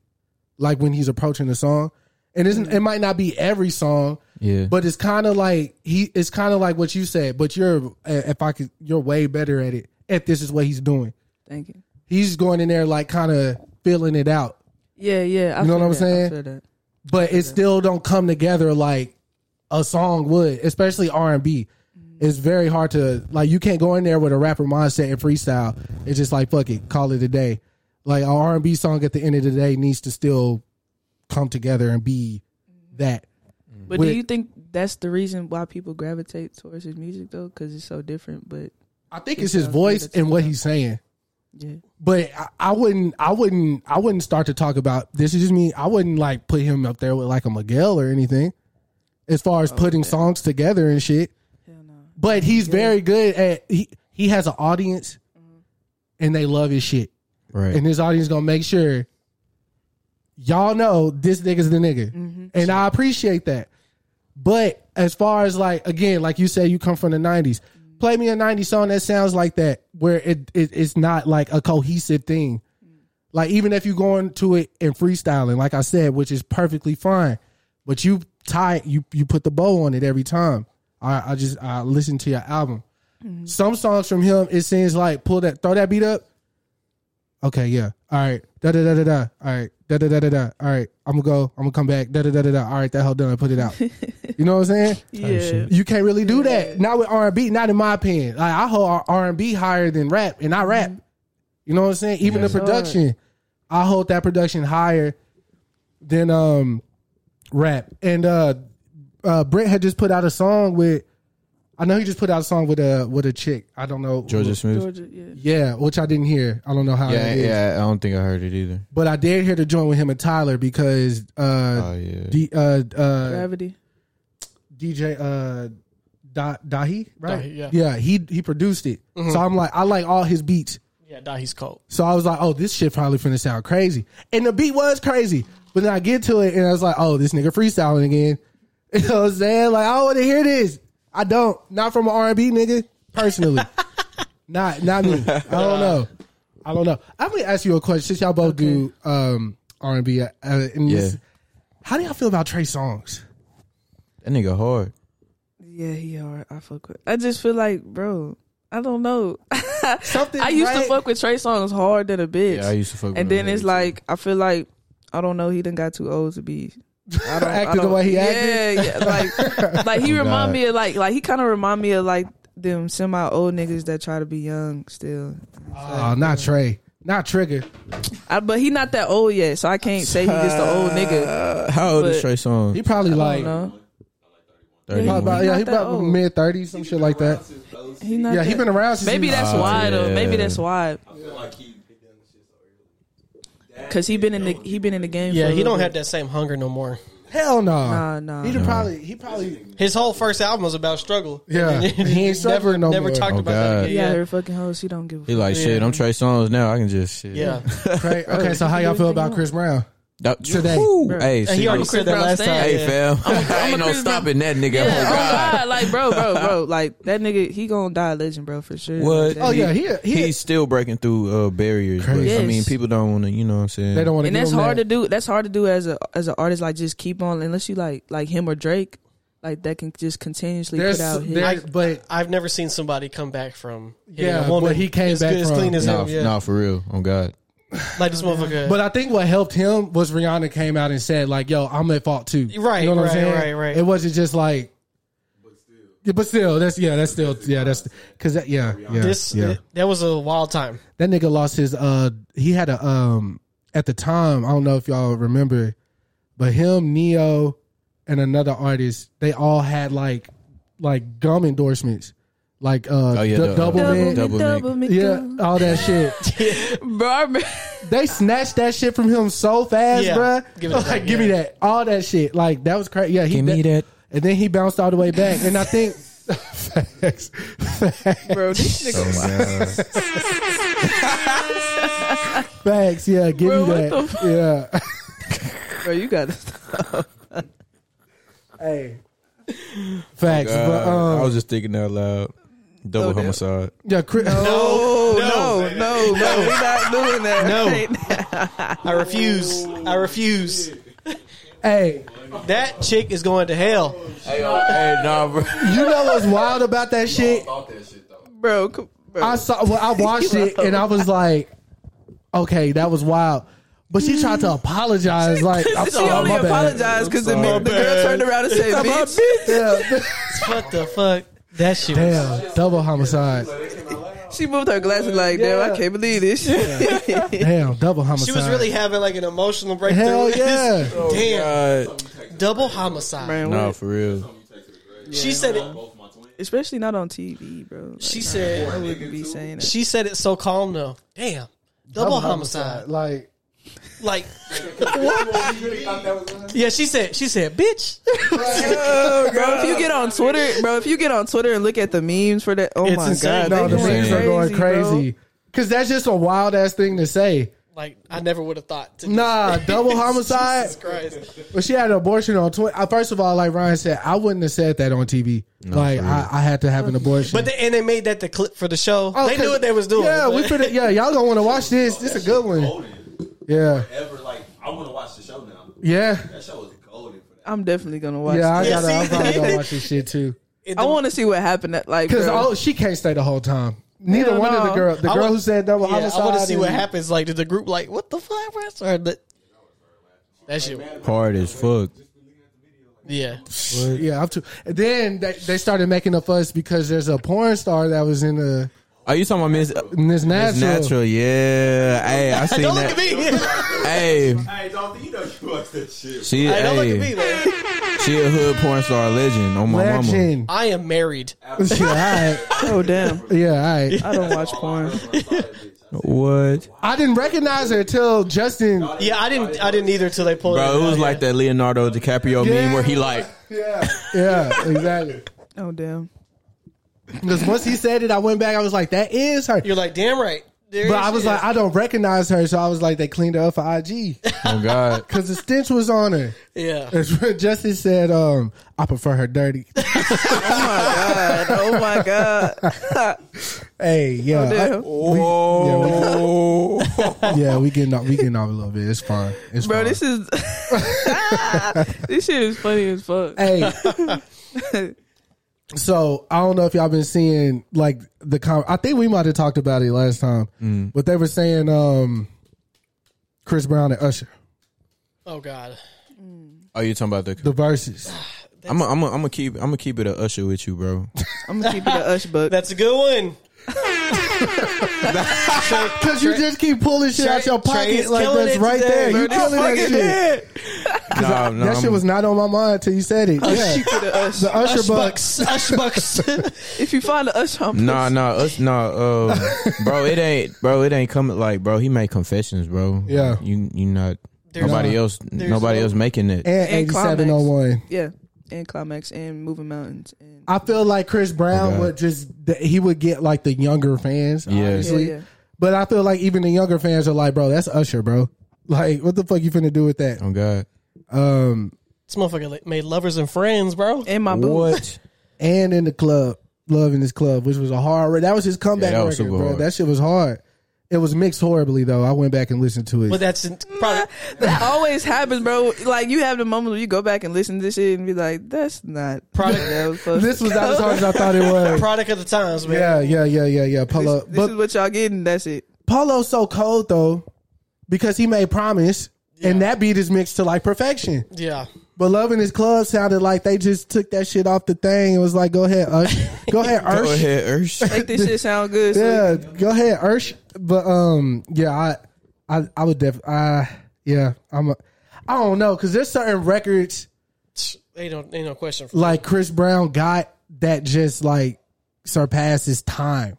Like when he's approaching the song. And it's, it might not be every song, Yeah. but it's kind of like he it's kind of like what you said, but you're uh, if I could you're way better at it if this is what he's doing. Thank you. He's going in there like kind of filling it out. Yeah, yeah. I You know what I'm that. Saying? but it still don't come together like a song would, especially R and B. It's very hard to like. You can't go in there with a rapper mindset and freestyle. It's just like fuck it, call it a day. Like an R and B song at the end of the day needs to still come together and be that. But With- do you think that's the reason why people gravitate towards his music though? Because it's so different. But I think it's his voice and what he's saying. yeah, But I, I wouldn't, I wouldn't, I wouldn't start to talk about this. Is just me. I wouldn't like put him up there with like a Miguel or anything, as far as oh, putting songs together and shit. hell no. But he's very good at he he has an audience, mm-hmm. and they love his shit, right. and his audience gonna make sure y'all know this nigga's the nigga, mm-hmm. and I appreciate that. But as far as like again, like you said, you come from the '90s. Play me a '90s song that sounds like that, where it, it it's not like a cohesive thing. Like even if you go into it and freestyling, like I said, which is perfectly fine, but you tie you you put the bow on it every time. I I just I listen to your album. Mm-hmm. Some songs from him, it seems like pull that, throw that beat up. Okay, yeah. All right. Da da da da da. All right. Da da da da da. All right. I'm gonna go. I'm gonna come back. Da da da da da. All right. That hell done. I put it out. you know what I'm saying? Yeah. You can't really do that. Not with R and B. Not in my opinion. Like I hold R and B higher than rap, and I rap. You know what I'm saying? Even the production, I hold that production higher than um rap. And uh uh Brent had just put out a song with. I know he just put out a song with a with a chick. I don't know Jorja Smith. Jorja, yeah. Yeah, which I didn't hear. I don't know how. Yeah, it is. yeah. I don't think I heard it either. But I did hear the joint with him and Tyler because uh, Oh yeah. D, uh, uh, Gravity. DJ uh, da, Dahi, right? Dahi, yeah. yeah. He he produced it, so I'm like, I like all his beats. Yeah, Dahi's he's cold. So I was like, oh, this shit probably finna sound crazy, and the beat was crazy. But then I get to it, and I was like, oh, this nigga freestyling again. You know what I'm saying? Like, I want to hear this. I don't. Not from an R&B nigga, personally. not not me. I don't know. I don't know. I'm gonna ask you a question since y'all both do um, R&B. Uh, and this- Yeah. how do y'all feel about Trey Songz? That nigga hard. Yeah, he hard. I fuck with. I just feel like, bro. I don't know. Something I used right? to fuck with Trey Songz hard than a bitch. Yeah, I used to fuck with and then him. it's like I feel like I don't know. He done got too old to be. I don't, I the don't- way he yeah, acted? Yeah, like like he Oh, remind God. me of like like he kind of remind me of like them semi old niggas that try to be young still. Oh, not Trey. Not Trigga. I, but he not that old yet, so I can't say he just the old nigga. Uh, how old is But- Trey Songz? He probably I like don't know. probably 31. about, yeah, he about mid thirties, some shit like that. He not. Yeah, he been around since Maybe that's why though. Maybe that's why. Cause he been in the he been in the game. Yeah, for a he don't bit. have that same hunger no more. Hell no. Nah, nah. He probably he probably His whole first album was about struggle. Yeah. And He ain't never struggling no never more. talked Oh, about that. God. again. Yeah, Yeah, fucking hoes. He don't give. a He like shit. I'm Trey Songz now. I can just shit. yeah. Okay, so how y'all feel about Chris Brown? That, Today. Woo. Bro. Hey, And he already I'm- said that Brown last stan. time. Hey, yeah. fam. ain't no Chris stopping that nigga. Yeah, oh, oh God. God, like bro, bro, bro, like that nigga, he gonna die a legend, bro, for sure. What? That Oh nigga- yeah, he he He's still breaking through uh, barriers. But, Crazy. I mean, people don't want to, you know what I'm saying? they don't want to and that's hard to do. That's hard to do as a as an artist. Like just keep on, unless you like like him or Drake, like that can just continuously There's, put out hits. there's but I've never seen somebody come back from Yeah, a woman but he came as back good, as clean as Nah, him. Yeah, nah, for real. Oh, God. like this motherfucker. but I think what helped him was Rihanna came out and said like, "Yo, I'm at fault too." Right, You know what right, I'm saying? right, right. It wasn't just like. Yeah, but still, that's yeah, that's still yeah, that's because that yeah, yeah, this yeah. that was a wild time. that nigga lost his uh he had a um at the time i don't know if y'all remember but him Ne-Yo and another artist they all had like like gum endorsements like uh Oh, yeah, du- the- double, double mint me, Double double me, yeah all that shit. Bro. I remember- they snatched that shit from him so fast Yeah. bruh. Give like back, give me that. All that shit. Like that was crazy yeah he Give me that. and then he bounced all the way back. And i think facts, facts, bro, this nigga. facts yeah give Bro, me what that. the yeah. Bro, you got to hey. Facts God, but um I was just thinking out loud. Double Oh, homicide. Yeah, Chris, Oh no, no, no, We're not doing that. No. I refuse. I refuse. hey, That chick is going to hell. Hey, hey, nah, bro. you know what's wild about that shit? bro, come- bro. I saw, well, I watched it and I was like, okay, that was wild. But she tried to apologize, like, I'm she sorry, only my bad. apologized because the, the girl turned around and said, "Bitch." Yeah, What the fuck? That shit. was- damn, double homicide. She moved her glasses like, "Damn, I can't believe this." shit." Damn, double homicide. She was really having like an emotional breakthrough. Hell yeah. Oh, damn. God. Double homicide. Man, Nah, what- for real. She said it. especially not on TV, bro. Like, She I said. wouldn't be saying that. She said it so calm though. Damn. Double, homicide. Like, Like. what? yeah, she said. She said, "Bitch." Oh, bro, if you get on Twitter, bro, if you get on Twitter and look at the memes for that, oh It's my insane. god, no, they the going memes are going bro. crazy. Because that's just a wild ass thing to say. Like I never would have thought. To Nah, double homicide. Jesus Christ. But she had an abortion on Twitter. Uh, first of all, like Ryan said, I wouldn't have said that on TV. like. I, I had to have an abortion. But they, and they made that the clip for the show. Oh, they knew what they was doing. Yeah, we but- finna, yeah, y'all gonna want to watch this. This is a good one. Yeah, Ever like I want to watch the show now. yeah, That show is golden for that. I'm definitely gonna watch. yeah. I gotta, I'm probably gonna watch this shit too. I want to see what happened. At, like, Because oh, she can't stay the whole time. Neither Hell one of the no. girl, the I girl would- who said double Yeah, homicide. I want to see what happens. Like, did the group like what the fuck? bro? Or the, that shit. Hard as fuck. Yeah, Yeah, I'm too. And then they, they started making a fuss because there's a porn star that was in the Are you talking about Miss in this Miss natural. Natural? Yeah. Hey, I seen don't that. look at me. Hey, Hey, don't you know you watch that shit? she, Hey, don't look at me, man. she a hood porn star legend on my mama. I am married. yeah, oh damn. Yeah, all right. I don't watch porn. What? I didn't recognize her until Justin. Yeah, I didn't. I didn't either till they pulled. Bro, it was out, like yeah. that Leonardo DiCaprio Yeah. meme where he like, Yeah, yeah, exactly. Oh damn. Because once he said it, I went back. I was like, that is her. You're like, damn right. There But I was is. like, I don't recognize her, so I was like, they cleaned her up for IG oh God. because the stench was on her. yeah. And Justin said, um, I prefer her dirty. Oh my god. Oh, my God. Hey, yeah, damn. Whoa. I- yeah, we getting off, we getting off a little bit. It's fine. It's Bro, fine. this is this shit is funny as fuck. Hey. So I don't know if y'all been seeing like the com- I think we might have talked about it last time, Mm. but they were saying um Chris Brown and Usher Oh god. Oh, you talking about the? the verses. I'm gonna I'm I'm keep I'm gonna keep it a usher with you, bro. I'm gonna keep it a Ush book. That's a good one. Because you just keep pulling shit out your Trey pocket is like killing that's it right today, there. bro. You This killing that fucking shit. No, no, that shit I'm- was not on my mind until you said it. Yeah. Keep it a Ush. The Usher Ush book. bucks. Ush bucks. If you find a Ush on Nah, nah, us, nah, uh, bro. It ain't, bro. It ain't coming. Like, bro, he made confessions, bro. Yeah. you, you not. There's- nobody else, there's nobody no- else making it. And eighty seven oh one. Yeah, and climax and moving mountains and I feel like Chris Brown Okay. would just th- he would get like the younger fans. Yeah. obviously. Yeah, yeah. But I feel like even the younger fans are like, bro, that's Usher, bro. Like, what the fuck you finna do with that? Oh God, Um, this motherfucker made lovers and friends, bro. and my boo. what? and in the club, love in this club, which was a hard. That was his comeback Yeah, that was record, super bro. hard. That shit was hard. It was mixed horribly though. I went back and listened to it. But that's probably That always happens, bro. Like you have the moment where you go back and listen to this shit and be like, "That's not Product- that was this was not as hard as I thought it was. product of the times, man. Yeah, yeah, yeah, yeah, yeah. Polo, This, this but is what y'all getting. That's it. Polo's so cold though because he made promise, and that beat is mixed to like perfection. Yeah. But Love in His Club sounded like they just took that shit off the thing and was like, "Go ahead, Ush. Go ahead, Ursh. go ahead, Ursh. Make this shit sound good. so Yeah, go ahead, Ursh." But um, yeah, I, I, I would definitely, I, yeah, I'm, a, I don't know, because there's certain records Ain't no, ain't no question. For like Chris Brown got that just like surpasses time.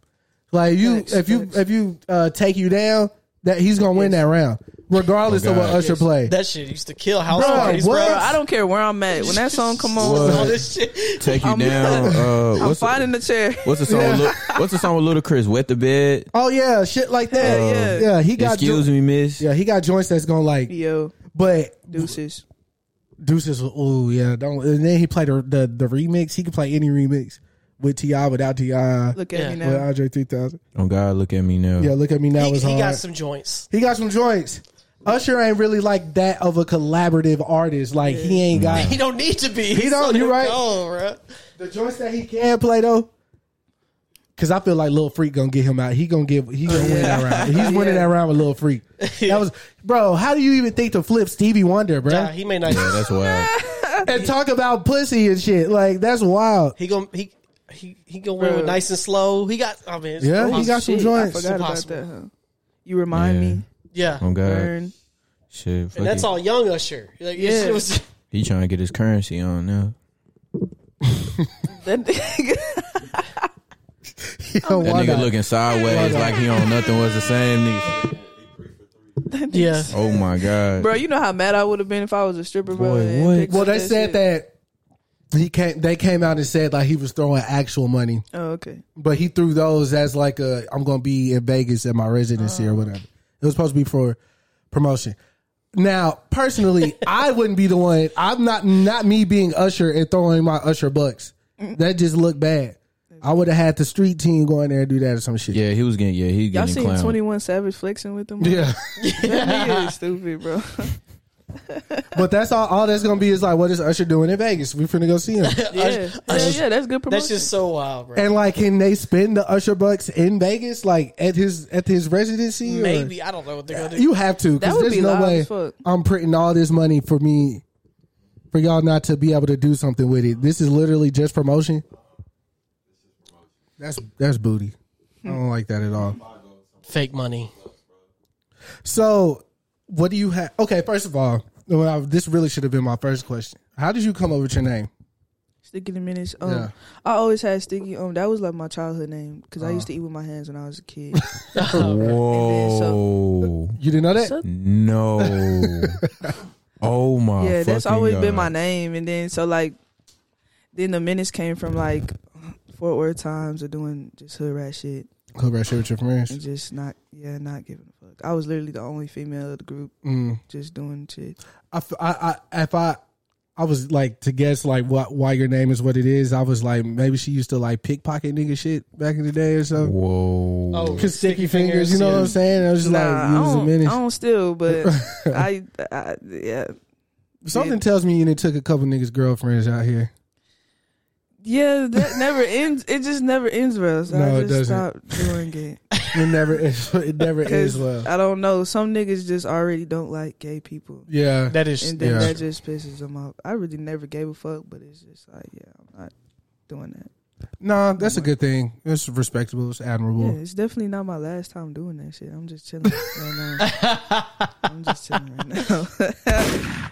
Like you, Facts, if you, facts. if you uh, take you down, that he's gonna win that round, regardless Oh, of what Usher play. that shit used to kill house Bro, parties, what? bro. Bro, I don't care where I'm at. When that song come on, What? All this shit. Take you I'm- down. Uh, I'm what's the, finding the chair. what's the song? With, Lu- what's the song with Ludacris? Wet the bed. oh yeah, shit like that. Yeah, yeah. yeah. He got Excuse jo- me, miss. Yeah, he got joints that's gonna like, Yo, but deuces. Deuces. Oh yeah, don't. And then he played the, the the remix. He could play any remix with Ti, without Ti, with Look at Yeah. me now. Andre 3000. Oh God, look at me now. Yeah, look at me now. He, was he hard. got some joints. He got some joints. Usher ain't really like that of a collaborative artist. Like he ain't got He don't need to be. He don't, you right. Oh, bro. the joints that he can play though. Cause I feel like Lil Freak gonna get him out. He gonna give. he gonna win that round. He's winning that round with Lil Freak. That was bro. How do you even think to flip Stevie Wonder, bro? Nah, he may not. Yeah, that's wild. and talk about pussy and shit. Like that's wild. He gon' he he he gonna win with nice and slow. He got. I mean, Yeah, he impossible. got some Shit, joints. I forgot about that. Huh? You remind Yeah. me. Yeah, Oh God, Burn. shit. Fuck and that's it. all young Usher. Like, Yeah. yeah, it was, He trying to get his currency on now. That nigga. Yo, That nigga not? looking sideways like he on nothing was the same. Nigga. yeah. Oh my God. Bro, you know how mad I would have been if I was a stripper, bro. Boy, what? Well, they that said shit. that he came. They came out and said like he was throwing actual money, Oh, okay. but he threw those as like a I'm gonna be in Vegas at my residency or oh. whatever. It was supposed to be for promotion. Now, personally, I wouldn't be the one. I'm not not me being Usher and throwing my Usher bucks. That just looked bad. I would have had the street team go in there and do that or some shit. Yeah, he was getting. Yeah, he Y'all getting seen clown. Twenty One Savage flexing with them? Yeah. that nigga is stupid, bro. but that's all. All that's gonna be is like, what is Usher doing in Vegas? We finna go see him. Yeah, yeah, yeah, that's good promotion. That's just so wild, bro. and like, can they spend the Usher bucks in Vegas, like at his at his residency? or- Maybe I don't know what they're gonna do. You have to That because would there's be no live way as fuck. I'm printing all this money for me for y'all not to be able to do something with it. This is literally just promotion. That's that's booty. I don't like that at all. Fake money. So, what do you have? Okay, first of all, well, I- this really should have been my first question. How did you come up with your name? Sticky the Menace. Um, Yeah. I always had Sticky. Um, that was like my childhood name because I Uh. used to eat with my hands when I was a kid. Whoa. You didn't know that? So- No. oh my. yeah, that's fucking always been my name. And then so like, then the Menace came from like Fort Worth Times or doing just hood rat shit Club Rat Shit with your friends. and just not yeah not giving a fuck. I was literally the only female of the group Mm. just doing shit. I, I, if I, I was like to guess like what why your name is what it is. I was like maybe she used to like pickpocket nigga shit back in the day or something. Whoa. Oh, Cause sticky fingers, you know what I'm saying? I was just Nah, like, I you was don't, I don't still, but I, I yeah Something tells me you done took a couple niggas' girlfriends out here. Yeah that never ends. It just never ends well. So No, I it just doesn't. stopped doing it. It never, it never is 'Cause well. I don't know. Some niggas just already don't like gay people. Yeah, That is And then Yeah. that just pisses them off. I really never gave a fuck, but it's just like, yeah, I'm not doing that. Nah, that's a good thing. It's respectable. It's admirable. Yeah, it's definitely not my last time doing that shit. I'm just chilling right now. I'm just chilling right now.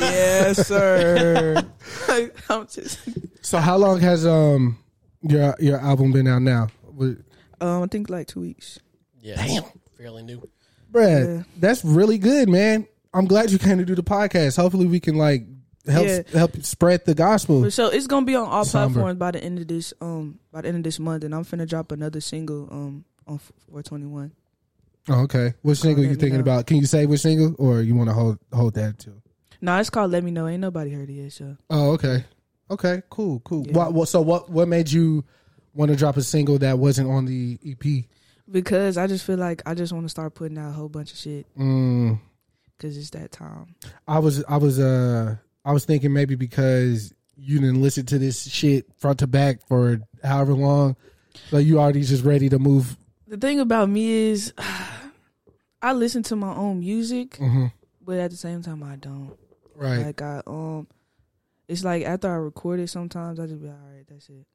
yes, sir. I'm just. So how long has um your your album been out now? Um, I think like two weeks. Yeah, Damn. Fairly new. Brad, Yeah. that's really good, man. I'm glad you came to do the podcast. Hopefully, we can like help Yeah. help spread the gospel. So it's gonna be on all Somber. platforms by the end of this um by the end of this month, and I'm finna drop another single um on 421. Oh, okay. Which single you thinking know. about? Can you say which single, or you want to hold hold that too? No, it's called Let Me Know. Ain't nobody heard it yet, so Oh, okay. Okay, cool, cool. Yeah. What, what, so what what made you want to drop a single that wasn't on the EP? because I just feel like I just want to start putting out a whole bunch of shit Mm, because it's that time. I was I was uh I was thinking maybe because you didn't listen to this shit front to back for however long, so you already just ready to move. The thing about me is, I listen to my own music, Mhm. but at the same time, I don't. Right. Like I um, it's like after I record it, sometimes I just be like, all right, that's it,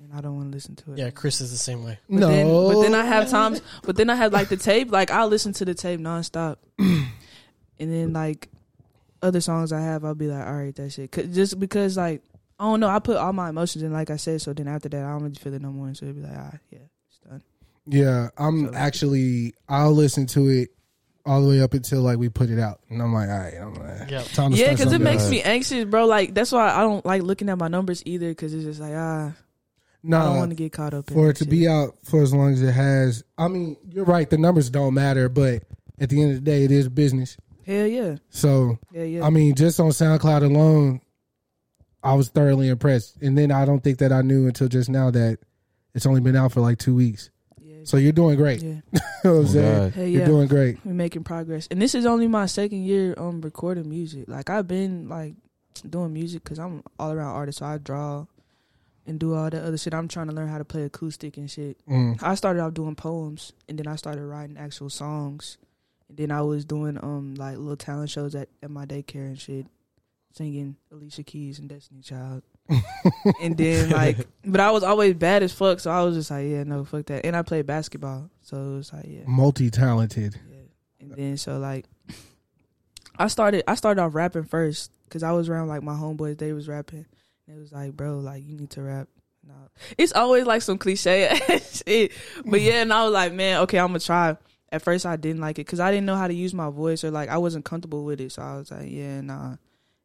and I don't want to listen to it. Yeah, Chris is the same way. But no, then, but then I have times, but then I have like the tape. Like I listen to the tape nonstop, and then like other songs I have, I'll be like, all right, that's it. 'Cause- just because like I don't know, I put all my emotions in, like I said. So then after that, I don't really feel it no more. So it'll be like, ah, yeah, it's done. Yeah, I'm So- actually. I'll listen to it all the way up until like we put it out, and I'm like, all right, I'm like, Yep. time to Yeah, because it makes me anxious, bro. Like that's why I don't like looking at my numbers either. Because it's just like ah, I don't want to get caught up for that it to shit. be out for as long as it has. I mean, you're right. The numbers don't matter, but at the end of the day, it is business. Hell yeah, So yeah, yeah. I mean, just on SoundCloud alone, I was thoroughly impressed. And then I don't think that I knew until just now that it's only been out for like two weeks. yeah, So you're doing great. yeah. you know what I'm saying? God. Hell You're yeah. doing great. We're making progress, and this is only my second year um recording music. Like I've been like doing music because I'm all around artist, so I draw and do all that other shit. I'm trying to learn how to play acoustic and shit. Mm. I started off doing poems, and then I started writing actual songs, and then I was doing um like little talent shows at, at my daycare and shit, singing Alicia Keys and Destiny Child. and then like, but I was always bad as fuck, so I was just like, yeah, no, fuck that. And I played basketball, so it was like, yeah. Multi talented. Yeah. And then so like I started I started off rapping first cuz I was around like my homeboys they was rapping. And it was like, "Bro, like you need to rap." No. It's always like some cliche shit. But yeah, and I was like, "Man, okay, I'm to try." At first I didn't like it cuz I didn't know how to use my voice or like I wasn't comfortable with it. So I was like, "Yeah, nah."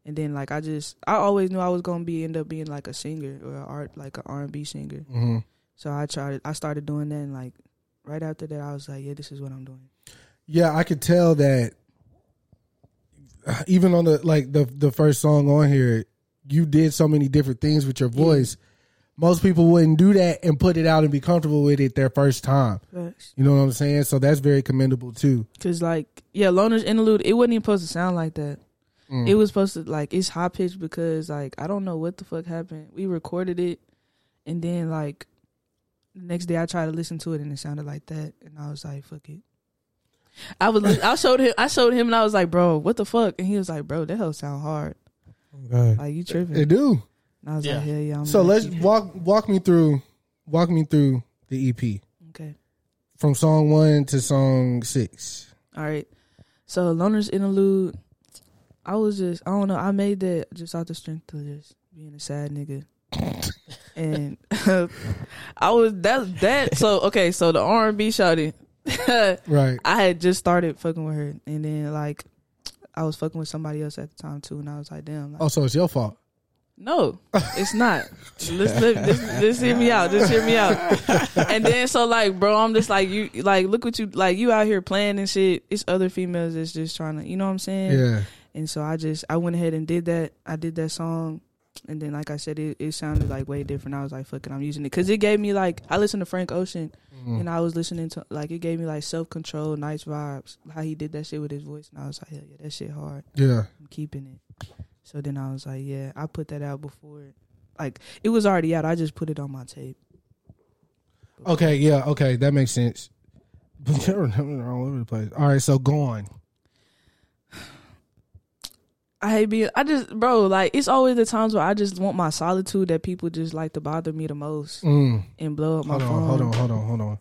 And then like I just I always knew I was going to be end up being like a singer or a art like an R&B singer. hmm So I tried I started doing that and like right after that I was like, "Yeah, this is what I'm doing." Yeah, I could tell that even on the like the the first song on here, you did so many different things with your voice. Most people wouldn't do that and put it out and be comfortable with it their first time. Facts. You know what I'm saying? So that's very commendable too. Cause like yeah, Loner's interlude, it wasn't even supposed to sound like that. Mm. It was supposed to like it's high pitched because like I don't know what the fuck happened. We recorded it, and then like the next day I tried to listen to it and it sounded like that, and I was like, fuck it. I was I showed him I showed him and I was like, bro, what the fuck? And he was like, bro, that hell sound hard. Like you tripping? They do. And I was Yeah. like, hell yeah. I'm So gonna let's keep it. walk walk me through walk me through the EP Okay. from song one to song six. All right. So Loner's interlude, I was just I don't know, I made that just out the strength of just being a sad nigga. and I was that that so okay, so the R and B shouted Right. I had just started fucking with her and then like I was fucking with somebody else at the time too and I was like, damn like, Oh, so it's your fault. No, it's not. Let's, let let's, let's hear me out. Just hear me out. And then so like, bro, I'm just like you. Like, look what you like. You out here playing and shit. It's other females that's just trying to, you know what I'm saying? Yeah. And so I just I went ahead and did that. I did that song, and then like I said, it, it sounded like way different. I was like, fuck it, I'm using it because it gave me like I listened to Frank Ocean, Mm. and I was listening to like it gave me like self control, Nikes vibes. How he did that shit with his voice, and I was like, hell yeah, that shit hard. Yeah. I'm keeping it. So then I was like, yeah, I put that out before. Like it was already out. I just put it on my tape. Okay, yeah, okay, that makes sense. But they're all over the place. All right, so go on. I hate being. I just, bro, like it's always the times where I just want my solitude that people just like to bother me the most Mm. and blow up my Hold on, phone. hold on, hold on, hold on.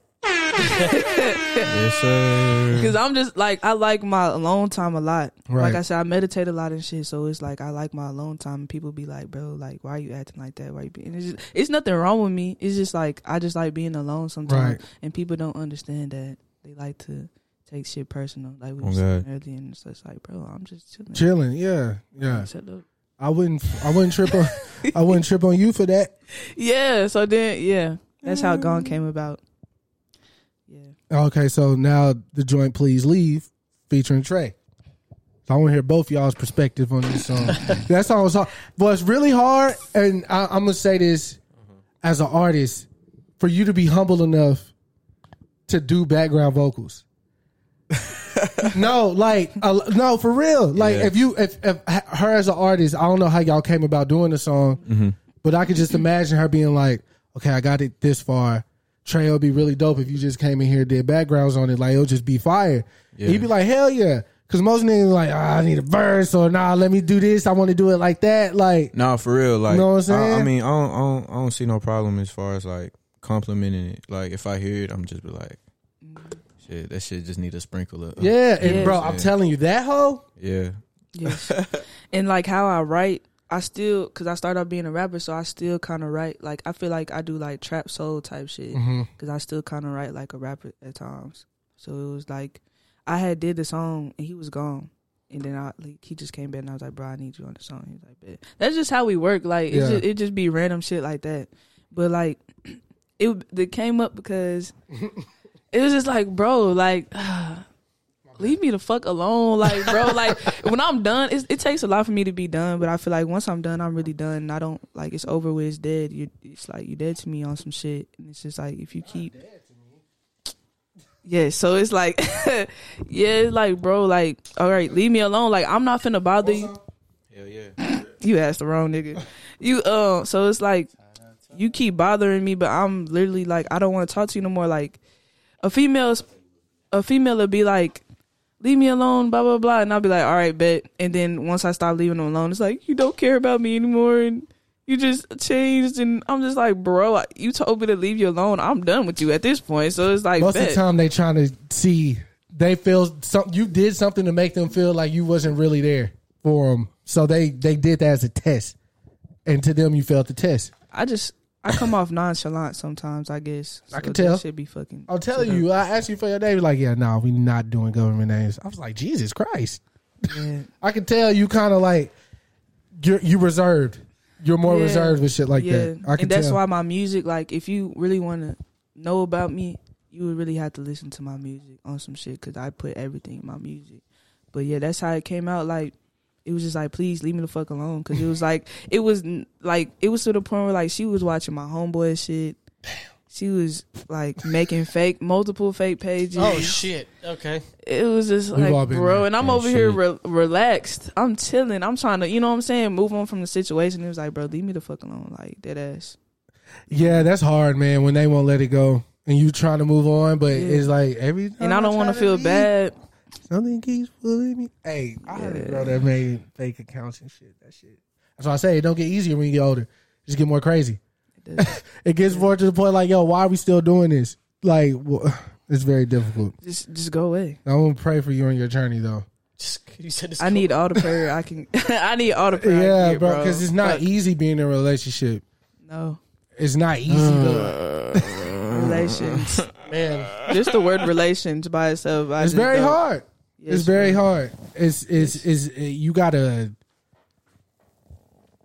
Yes, sir. Because I'm just like I like my alone time a lot. Right. Like I said, I meditate a lot and shit. So it's like I like my alone time. People be like, "Bro, like why are you acting like that? Why you?" Be? And it's just, it's nothing wrong with me. It's just like I just like being alone sometimes. Right. And people don't understand that. They like to take shit personal, like we were saying earlier. And it's just like, bro, I'm just chilling. Chilling, yeah, yeah. Shut up. I wouldn't, I wouldn't trip on, I wouldn't trip on you for that. Yeah. So then, yeah, that's how Gone mm. came about. Yeah. Okay, so now the joint "Please Leave" featuring Trey. So I want to hear both y'all's perspective on this song. that song was hard, but it's really hard. And I, I'm gonna say this as an artist, for you to be humble enough to do background vocals. no, like uh, no, for real. Like Yeah. if you if, if her as an artist, I don't know how y'all came about doing the song, but I could just imagine her being like, "Okay, I got it this far. Trey will be really dope if you just came in here and did backgrounds on it. Like it'll just be fire." Yeah. He'd be like, "Hell yeah!" Because most niggas like, "Ah, "I need a verse," or "Nah, let me do this. I want to do it like that." Like, nah, for real. Like, You know what I'm I, I mean, I don't, I don't, I don't see no problem as far as like complimenting it. Like, if I hear it, I'm just be like, shit, that shit just need a sprinkle of. yeah, and Yeah. bro, I'm Yeah. telling you, that hoe. yeah, Yes. and like how I write, I still because I started out being a rapper, so I still kind of write. Like I feel like I do like trap soul type shit Mm-hmm. because I still kind of write like a rapper at times. So it was like I had did the song and he was gone. And then I like he just came back and I was like, bro, I need you on the song. He was like, Bet. that's just how we work. Like Yeah. it just it just be random shit like that. But like it it came up because it was just like, bro, like leave me the fuck alone. Like, bro, like when I'm done, it's, it takes a lot for me to be done. But I feel like once I'm done, I'm really done. And I don't like it's over with. It's dead. You, it's like you dead to me on some shit. And it's just like if you keep. Yeah, so it's like, yeah, it's like, bro, like, all right, leave me alone. Like, I'm not finna bother you. hell yeah. You asked the wrong nigga. You, uh, so it's like, you keep bothering me, but I'm literally like, I don't want to talk to you no more. Like, a female's, a female would be like, leave me alone, blah blah blah, and I'll be like, all right, bet. And then once I stop leaving them alone, it's like you don't care about me anymore, and you just changed, and I'm just like, bro, you told me to leave you alone. I'm done with you at this point. So it's like, Most of the time, they trying to see they feel some. You did something to make them feel like you wasn't really there for them, so they they did that as a test, and to them, you failed the test. I just. I come off nonchalant sometimes, I guess. I can tell. Should be fucking. I'm telling you, I asked you for your name, like, yeah, no, we not doing government names. I was like, Jesus Christ, Yeah. I can tell you kind of like you're you reserved. You're more Yeah. reserved with shit like that. I can and that's tell. why my music, like, if you really want to know about me, you would really have to listen to my music on some shit because I put everything in my music. But yeah, that's how it came out. Like, it was just like, please leave me the fuck alone, because it was like, it was like, it was to the point where like she was watching my homeboy shit. She was like making fake, multiple fake pages. Oh shit. Okay. It was just We've like, bro, there. and I'm Yeah, over here re- relaxed. I'm chilling. I'm trying to, you know what I'm saying, move on from the situation. It was like, bro, leave me the fuck alone, like dead ass. Yeah, that's hard, man. When they won't let it go, and you trying to move on, but Yeah. it's like every And I don't want want to feel bad. Something keeps pulling me. Hey, I heard a girl that made fake accounts and shit. That shit. That's why I say it don't get easier when you get older. Just get more crazy. It. It gets more to the point like, yo, why are we still doing this? Like, wh- it's very difficult. just, just go away. I want to pray for you on your journey, though. Just, you said this. I need all the prayer I can. I need all the prayer. I Yeah, can get, bro, because it's not Fuck. easy being in a relationship. No It's not easy. though. Uh, relations. man. just the word relations by itself. I It's just very don't- hard. Yes, it's very bro. hard. It's it's is you gotta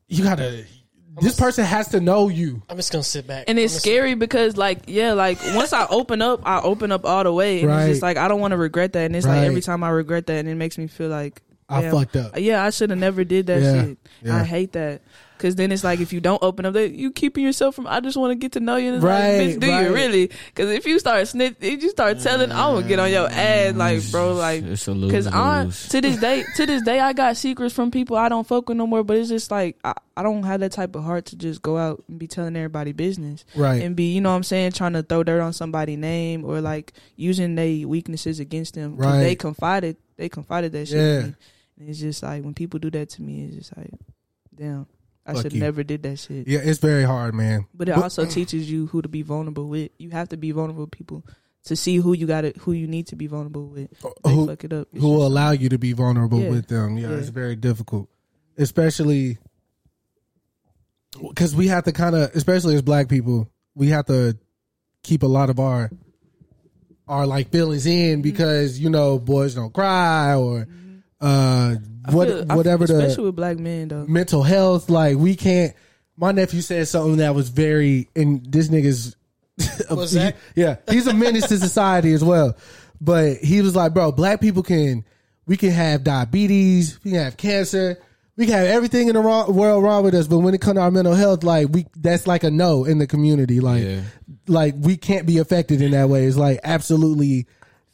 you gotta. This person has to know you. I'm just gonna sit back. And it's I'm scary because, like, yeah, like once I open up, I open up all the way, and Right. it's just like I don't want to regret that. And it's Right. like every time I regret that, and it makes me feel like I damn, fucked up. Yeah, I should have never did that Yeah. shit. Yeah. I hate that because then it's like if you don't open up, that you keeping yourself from. I just want to get to know you. And it's Right, like, bitch, do right. you really? Because if you start snitch, if you start telling, I'm gonna get on your ass, like, bro, like. it's a Cause I to this day to this day I got secrets from people I don't fuck with no more. But it's just like I, I don't have that type of heart to just go out and be telling everybody business Right. and be you know what I'm saying trying to throw dirt on somebody's name or like using their weaknesses against them. Right. They confided they confided that shit. Yeah. To me. And it's just like when people do that to me, it's just like, damn, I should you. never did that shit. Yeah, it's very hard, man. But it But- also teaches you who to be vulnerable with. You have to be vulnerable with people to see who you got who you need to be vulnerable with. They Who fuck it up. It's who will allow you to be vulnerable Yeah. with them? Yeah, Yeah. it's very difficult, especially because we have to kind of, especially as black people, we have to keep a lot of our our like feelings Mm-hmm. in because you know boys don't cry or uh I what feel- whatever the especially with black men though. mental health. Like we can't. My nephew said something that was very, and this nigga's. What's that? Yeah, he's a menace to society as well. But he was like, bro, black people can, we can have diabetes, we can have cancer, we can have everything in the wrong, world wrong with us. But when it comes to our mental health, like we, that's like a no in the community. Like, Yeah. like we can't be affected in that way. It's like absolutely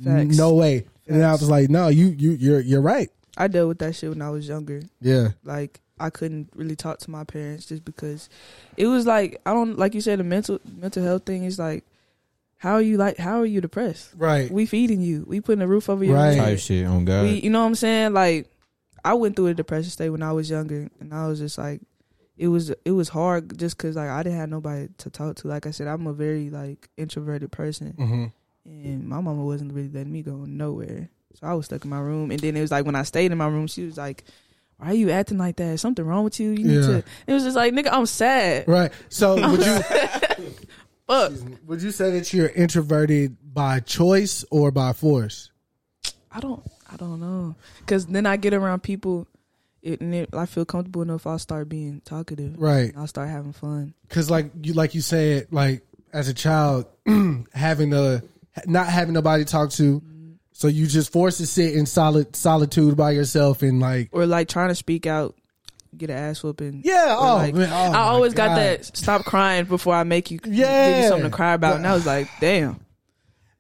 Facts. no way. And I was like, no, you, you, you're, you're right. I dealt with that shit when I was younger. Yeah. Like I couldn't really talk to my parents just because it was like I don't like you said the mental mental health thing is like how are you like how are you depressed? Right. We feeding you. We putting a roof over your Right. head. type shit on God. We, you know what I'm saying? Like I went through a depression state when I was younger, and I was just like, it was it was hard just because like I didn't have nobody to talk to. Like I said, I'm a very like introverted person, Mm-hmm. and my mama wasn't really letting me go nowhere. So I was stuck in my room, and then it was like when I stayed in my room, she was like, "Why are you acting like that? Is something wrong with you? You need Yeah. to." It was just like, "Nigga, I'm sad." Right. So would you Fuck. would you say that you're introverted by choice or by force? I don't I don't know because then I get around people, it, and it, I feel comfortable enough. I'll start being talkative. Right. I'll start having fun. Because like you like you said, like as a child, having a not having nobody to talk to, so you just forced to sit in solid solitude by yourself and like or like trying to speak out, get an ass whooping. Yeah, oh, like, man, oh I always got that. Stop crying before I make you. Yeah. give you something to cry about. And I was like, damn.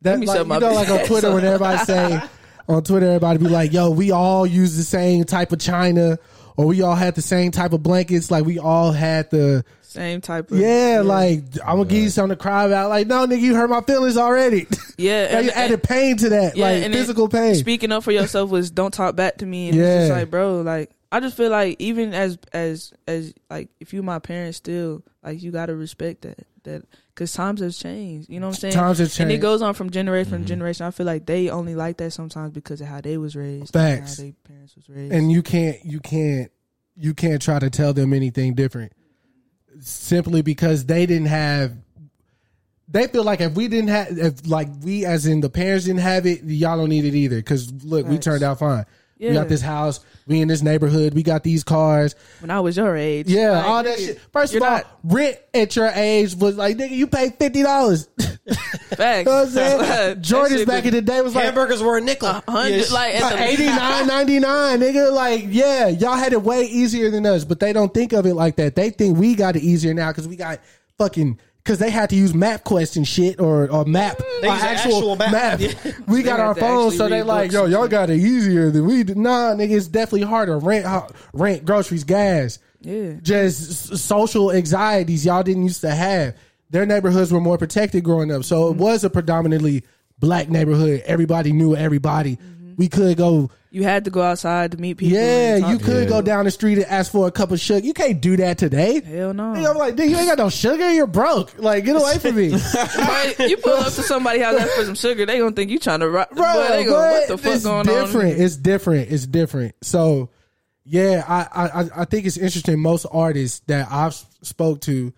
that. Like, you know, like on Twitter when everybody say on Twitter, everybody be like, "Yo, we all use the same type of china." Or we all had the same type of blankets, like we all had the Same type of yeah, like I'm gonna give you something to cry about. Like, no, nigga, you hurt my feelings already. yeah. now you added pain to that, like and then physical pain. Speaking up for yourself was don't talk back to me. And it's Yeah. just like, bro, like I just feel like even as as as like if you my parents still like you gotta respect that that because times have changed. You know what I'm saying? Times have changed, And it goes on from generation from mm-hmm. generation. I feel like they only like that sometimes because of how they was raised. Facts. And how their parents was raised. and you can't you can't you can't try to tell them anything different simply because they didn't have they feel like if we didn't have if like we as in the parents didn't have it y'all don't need it either. Because look we turned out fine. We got this house. We in this neighborhood. We got these cars. When I was your age, yeah like, all that shit. First of all not- rent at your age was like nigga you pay $50 Facts. You know what I'm saying? That Jordans shit back in the day was like Hamburgers were a nickel. hundred, Yes. like at the eighty nine ninety nine, nigga. Like, yeah, y'all had it way easier than us, but they don't think of it like that. They think we got it easier now because we got fucking because they had to use MapQuest and shit or or map mm. They or actual, actual map. map. Yeah. We got our phones, so they like, yo, y'all got it easier than we did. Nah, nigga, it's definitely harder. Rent, rent, groceries, gas, Yeah. just social anxieties y'all didn't used to have. Their neighborhoods were more protected growing up, so Mm-hmm. it was a predominantly black neighborhood. Everybody knew everybody. We could go You had to go outside to meet people. yeah, talk you to could people. go down the street and ask for a cup of sugar. You can't do that today. Hell no. Nigga, I'm like, dude, you ain't got no sugar. You're broke. Like, get away from me, Right? You pull up to somebody house ask for some sugar, they gonna think you trying to rock. bro. Boy, they go, what the fuck it's going different. on? It's different. It's different. So, yeah, I, I I- I think it's interesting. Most artists that I've spoke to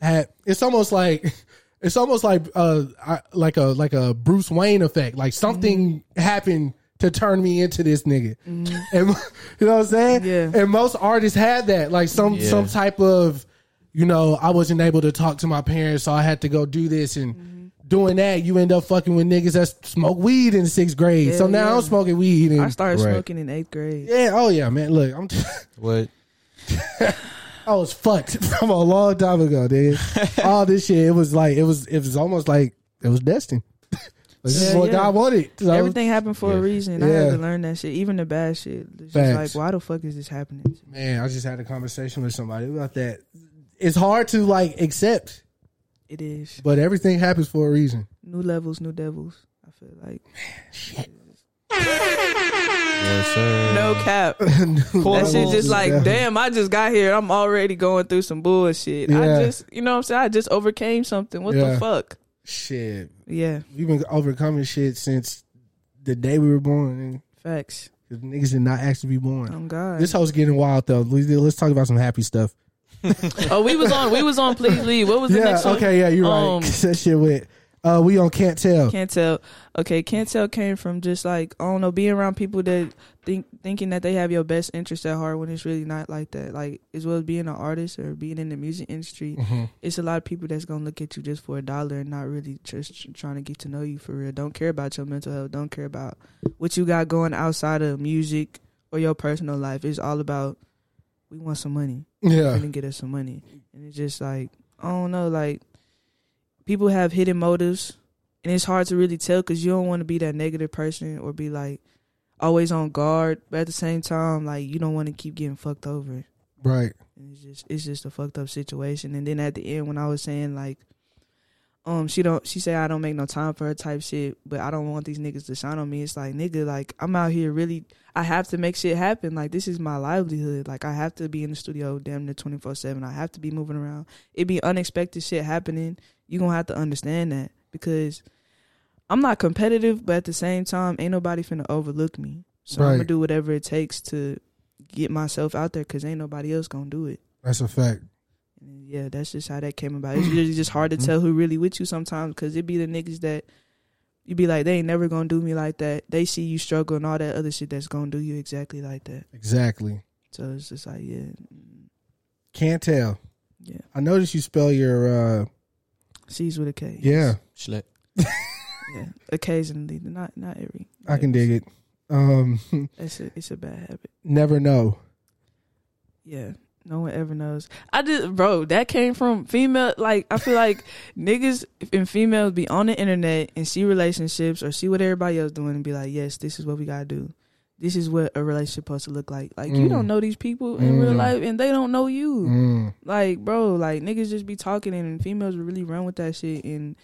had it's almost like it's almost like uh I- like a like a Bruce Wayne effect. Like something Mm-hmm. happened to turn me into this nigga, and you know what I'm saying? Yeah. And most artists had that, like some Yeah. some type of, you know, I wasn't able to talk to my parents, so I had to go do this and. Mm-hmm. Doing that, you end up fucking with niggas that smoke weed in sixth grade. so now yeah. I'm smoking weed. And, I started Right. smoking in eighth grade. yeah, oh yeah, man. Look, I'm. What? I was fucked from a long time ago, nigga. All this shit, it was like it was it was almost like it was destined. This is Yeah, what yeah. God wanted. So, Everything happened for a Yeah. reason. I had to learn that shit, even the bad shit. It's just like, why the fuck is this happening? man, I just had a conversation with somebody about that. It's hard to like accept, It is but everything happens for a reason. new levels, new devils. I feel like Yes, sir. no cap. That shit just like, damn, I just got here. I'm already going through some bullshit. Yeah. I just, you know what I'm saying? I just overcame something. What Yeah. the fuck? Shit, Yeah, we've been overcoming shit since the day we were born. facts. And niggas did not actually be born. Oh God. This house getting wild though. Let's talk about some happy stuff. oh, we was on. We was on. Please leave. What was the Yeah, next one? okay, yeah, you're Um, right. that shit went. Uh, we on can't tell. Can't tell. Okay, can't tell came from just like I don't know, being around people that think thinking that they have your best interest at heart when it's really not like that. Like as well as being an artist or being in the music industry, Mm-hmm. it's a lot of people that's gonna look at you just for a dollar and not really just trying to get to know you for real. Don't care about your mental health. Don't care about what you got going outside of music or your personal life. It's all about we want some money Yeah, gonna get us some money. And it's just like I don't know, like people have hidden motives, and it's hard to really tell because you don't want to be that negative person or be like always on guard, but at the same time, like you don't want to keep getting fucked over. right. And it's just it's just a fucked up situation. And then at the end, when I was saying like. Um, she don't. She said I don't make no time for her type shit, but I don't want these niggas to shine on me. It's like nigga, like I'm out here really. I have to make shit happen. Like this is my livelihood. Like I have to be in the studio damn near twenty four seven. I have to be moving around. It be unexpected shit happening. You gonna have to understand that because I'm not competitive, but at the same time, ain't nobody finna overlook me. So I'm gonna do whatever it takes to get myself out there because ain't nobody else gonna do it. That's a fact. Yeah, that's just how that came about. It's really just hard to tell who really with you sometimes because it be the niggas that you be like, they ain't never gonna do me like that. They see you struggle and all that other shit that's gonna do you exactly like that. Exactly. So it's just like, yeah, Can't tell. yeah. I noticed you spell your uh C's with a K. yeah. Schlep. yeah. Occasionally, not not every. I can dig it. Um It's a it's a bad habit. never know. Yeah. No one ever knows. I did, bro. That came from female. Like I feel like niggas and females be on the internet and see relationships or see what everybody else doing and be like, yes, this is what we gotta do. This is what a relationship supposed to look like. Like you Mm. don't know these people in real Mm. life and they don't know you. Mm. Like bro, like niggas just be talking and females really run with that shit and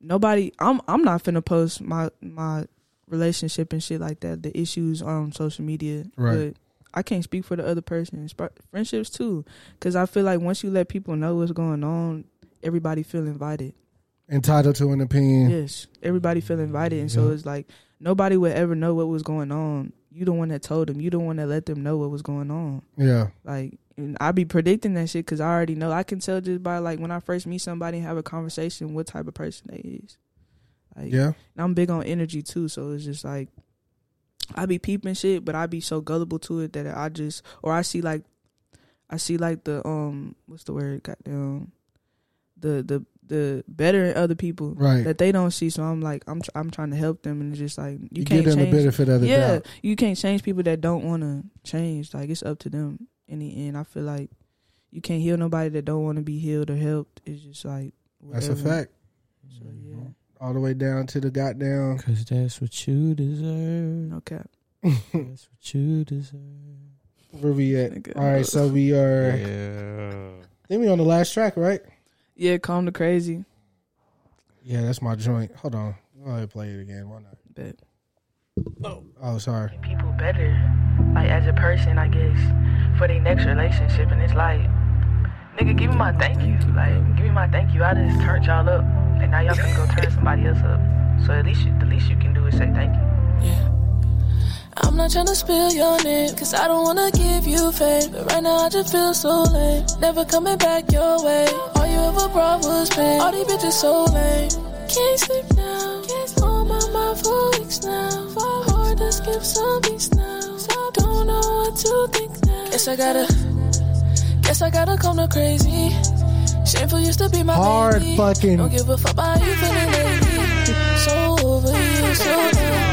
nobody. I'm I'm not finna post my my relationship and shit like that. The issues on social media, Right. But I can't speak for the other person. Friendships too, because I feel like once you let people know what's going on, everybody feel invited. Entitled to an opinion. Yes, everybody feel invited, and so it's like nobody would ever know what was going on. You the one that told them. You the one that let them know what was going on. Yeah. Like, and I be predicting that shit because I already know. I can tell just by like when I first meet somebody and have a conversation what type of person they is. Like, Yeah. and I'm big on energy too, so it's just like I be peeping shit, but I be so gullible to it that I just or I see like I see like the um what's the word goddamn the the the better in other people Right. that they don't see. So I'm like, I'm tr- I'm trying to help them, and it's just like you, You, can't give them change. the benefit of the yeah, doubt. you can't change people that don't want to change. Like it's up to them in the end. I feel like you can't heal nobody that don't want to be healed or helped. It's just like That's a fact. So mm-hmm. yeah, All the way down to the goddamn. Cause that's what you deserve. no cap. That's what you deserve. Where we at? All right, so we are. Yeah. I think we on the last track, right? Yeah, calm the crazy. Yeah, that's my joint. Hold on. Go ahead, play it again. Why not? Bet. Oh, sorry. people better, like as a person, I guess, for their next relationship. And it's like, nigga, give me my thank you. Like, give me my thank you. I just turned y'all up, and now y'all can go turn somebody else up. So at least, you, the least you can do is say thank you. Yeah. I'm not tryna spill your name, cause I don't wanna give you fame. But right now I just feel so lame. Never coming back your way. All you ever brought was pain. All these bitches so lame. Can't sleep now. Can't on my mind for weeks now. Hard to skip some beats now. So don't know what to think now. Guess I gotta, guess I gotta come to crazy. Shameful used to be my Hard baby. fucking- Don't give a fuck about you feeling lately. So over you, so bad.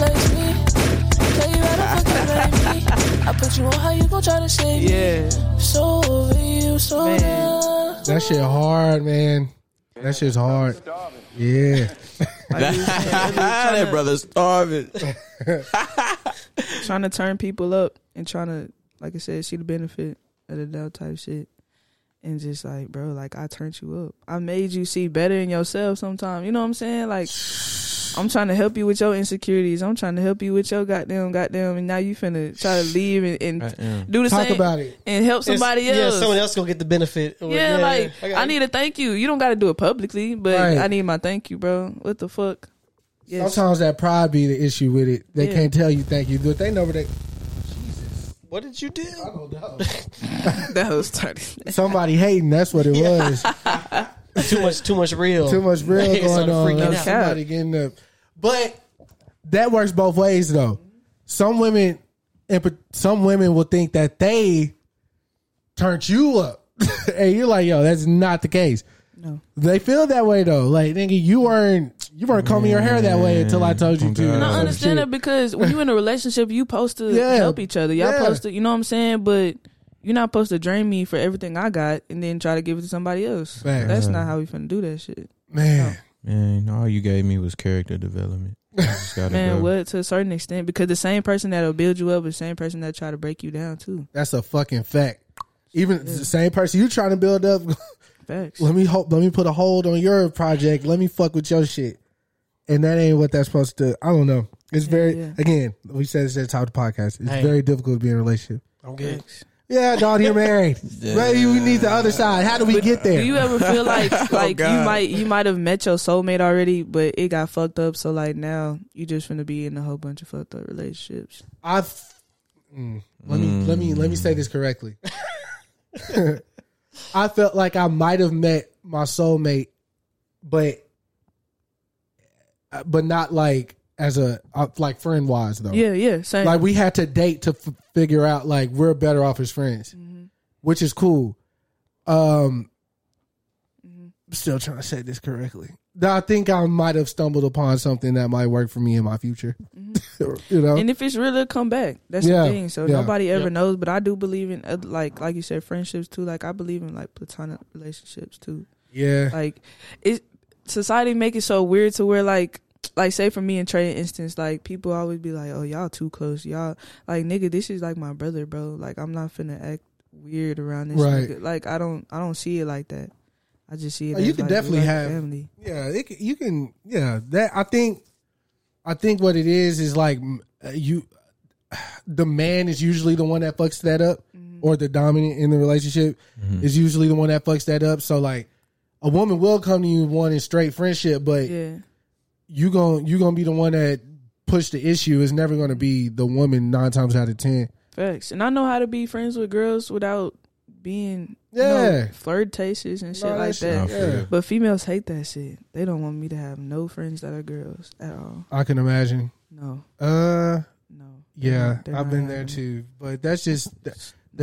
Good luck tryna go replace me. Play you right up, fucking blame me. I put you on how you gon' try to save me. Yeah, So over you, so Man. bad. That shit hard, man. That shit's hard. Yeah. like you was saying earlier, that tryna- brother's starving. trying to turn people up and trying to, like I said, see the benefit of the doubt type shit. And just like, bro, like I turned you up. I made you see better in yourself sometimes. You know what I'm saying? Like, I'm trying to help you with your insecurities. I'm trying to help you with your goddamn, goddamn. And now you finna try to leave and, and do the Talk same about it. and help somebody It's- else. Yeah, someone else gonna get the benefit. Or- Yeah, like got I, you. need a thank you. You don't got to do it publicly, but Right. I need my thank you, bro. What the fuck? Yes. Sometimes that pride be the issue with it. They Yeah. can't tell you thank you, but they know what they. Jesus. What did you do? I don't know. that was started. Somebody hating. That's what it was. too much, too much real. Too much real They going started on. freaking out. Somebody getting up. But that works both ways, though. Some women, and pa- some women will think that they turned you up, and you're like, "Yo, that's not the case." No. They feel that way though. Like, nigga, you weren't you weren't combing your hair that way until I told you to. And I understand shit. that because when you're in a relationship, you supposed to Yeah. help each other. Y'all Yeah. supposed to, you know what I'm saying? But you're not supposed to drain me for everything I got and then try to give it to somebody else. Facts. That's not how we finna do that shit. Man, Man, all you gave me was character development. I just gotta Man, go. what to a certain extent because the same person that'll build you up is the same person that try to break you down too. that's a fucking fact. Even the same person you trying to build up. Facts. let me hold, let me put a hold on your project. Let me fuck with your shit. And that ain't what that's supposed to. I don't know. It's very yeah. again, we said this at the top of the podcast. It's Hey. very difficult to be in a relationship. I'm good. Facts. Yeah, dog, you're married. Maybe we need the other side. How do we get there? Do you ever feel like like you might you might have met your soulmate already, but it got fucked up? So like now you just finna be in a whole bunch of fucked up relationships. I mm, let me let me let me say this correctly. I felt like I might have met my soulmate, but but not like as a uh, like friend wise though. Yeah, yeah, same. Like we had to date to f- figure out like we're better off as friends, which is cool. Um, I'm still trying to say this correctly. I think I might have stumbled upon something that might work for me in my future. you know, And if it's really a comeback, that's Yeah, the thing. So yeah. nobody ever Yep. knows, but I do believe in oth- like like you said, friendships too. Like I believe in like platonic relationships too. yeah, Like it, society make it so weird to where like like say for me and Trey instance, like people always be like, "Oh, y'all too close, y'all." Like nigga, this is like my brother, bro. Like I'm not finna act weird around this. Right. Nigga. Like I don't I don't see it like that. I just see it. Oh, you can like, definitely like have- family. yeah. It, can- you can, yeah. That I think, I think what it is is like uh, you, the man is usually the one that fucks that up, or the dominant in the relationship is usually the one that fucks that up. So like, a woman will come to you wanting straight friendship, but Yeah. You gon' you gonna be the one that push the issue. It's never gonna be the woman nine times out of ten. Facts. And I know how to be friends with girls without being you Yeah. know, flirtatious and shit No, like that that. Yeah. But females hate that shit. They don't want me to have no friends that are girls at all. I can imagine. No, Uh, no. yeah, I've been there too, but that's just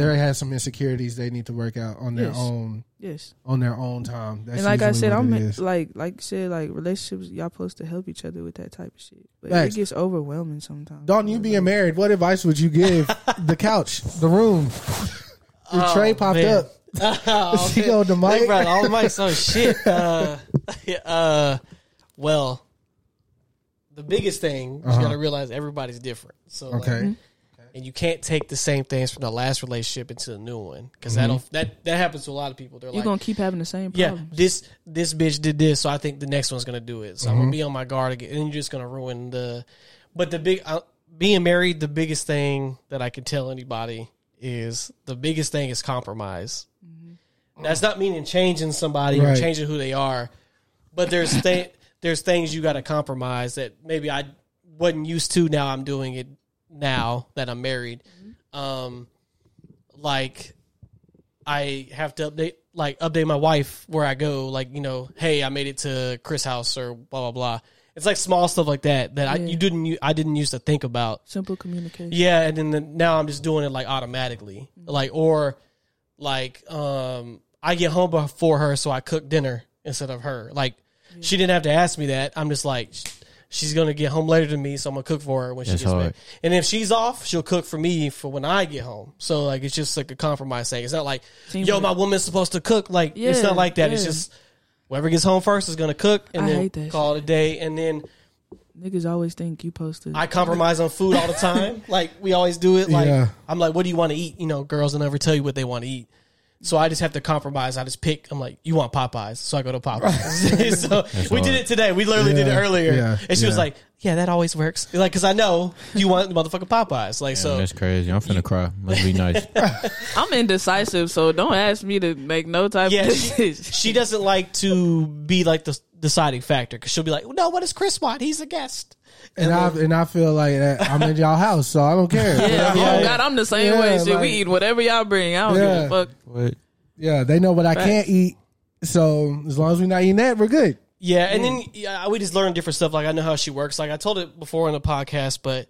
they had some insecurities they need to work out on their Yes. own Yes. on their own time. That's and like I said, I'm like like you said, like relationships, y'all supposed to help each other with that type of shit. But Facts. it gets overwhelming sometimes. Dalton, you being married, what advice would you give the couch, the room? Your Oh, tray popped man. up. oh, She go to Hey, Mike. bro, all mics. Oh shit. Uh, uh, well, the biggest thing Uh-huh. you got to realize everybody's different. So like, Okay. And you can't take the same things from the last relationship into the new one because Mm-hmm. that'll that that happens to a lot of people. They're You're like, gonna keep having the same problem. yeah, this this bitch did this, so I think the next one's gonna do it. So I'm Mm-hmm. gonna be on my guard again, and you're just gonna ruin the. But the big uh, being married, the biggest thing that I can tell anybody is the biggest thing is compromise. That's not meaning changing somebody or changing who they are, but there's th- there's things you got to compromise that maybe I wasn't used to. Now I'm doing it now that I'm married. Um, like I have to update like update my wife where I go. Like you know, hey, I made it to Chris' house or blah blah blah. It's like small stuff like that that I you didn't I didn't used to think about. Simple communication. Yeah, and then the, now I'm just doing it like automatically, like or like um I get home before her, so I cook dinner instead of her. Like she didn't have to ask me that. I'm just like she's gonna get home later than me, so I'm gonna cook for her when That's she gets hard. back. And if she's off, she'll cook for me for when I get home. So like it's just like a compromise thing. It's not like Teamwork. yo, my woman's supposed to cook. Like it's not like that. It's yeah. just whoever gets home first is gonna cook, and I then hate that call it a day. And then Niggas always think you posted. I compromise on food all the time. like we always do it. Like Yeah. I'm like, what do you want to eat? You know, girls will never tell you what they want to eat. So I just have to compromise. I just pick. I'm like, you want Popeyes, so I go to Popeyes. so we did it today. We literally did it earlier, yeah, and she was like, "Yeah, that always works." Like, cause I know you want motherfucking Popeyes. Like, Damn, so that's crazy. I'm finna cry. Must be nice. I'm indecisive, so don't ask me to make no type yeah, of she, she doesn't like to be like the deciding factor because she'll be like, "No, what does Chris want? He's a guest." And I and I feel like that I'm in y'all house, so I don't care. Yeah, Yeah. oh God, I'm the same Yeah, way. Shit, like- we eat whatever y'all bring. I don't Yeah. give a fuck. what? Yeah, they know what I can't eat. So as long as we're not eating that, we're good. Yeah, and then yeah, we just learn different stuff. Like I know how she works. Like I told it before on the podcast, but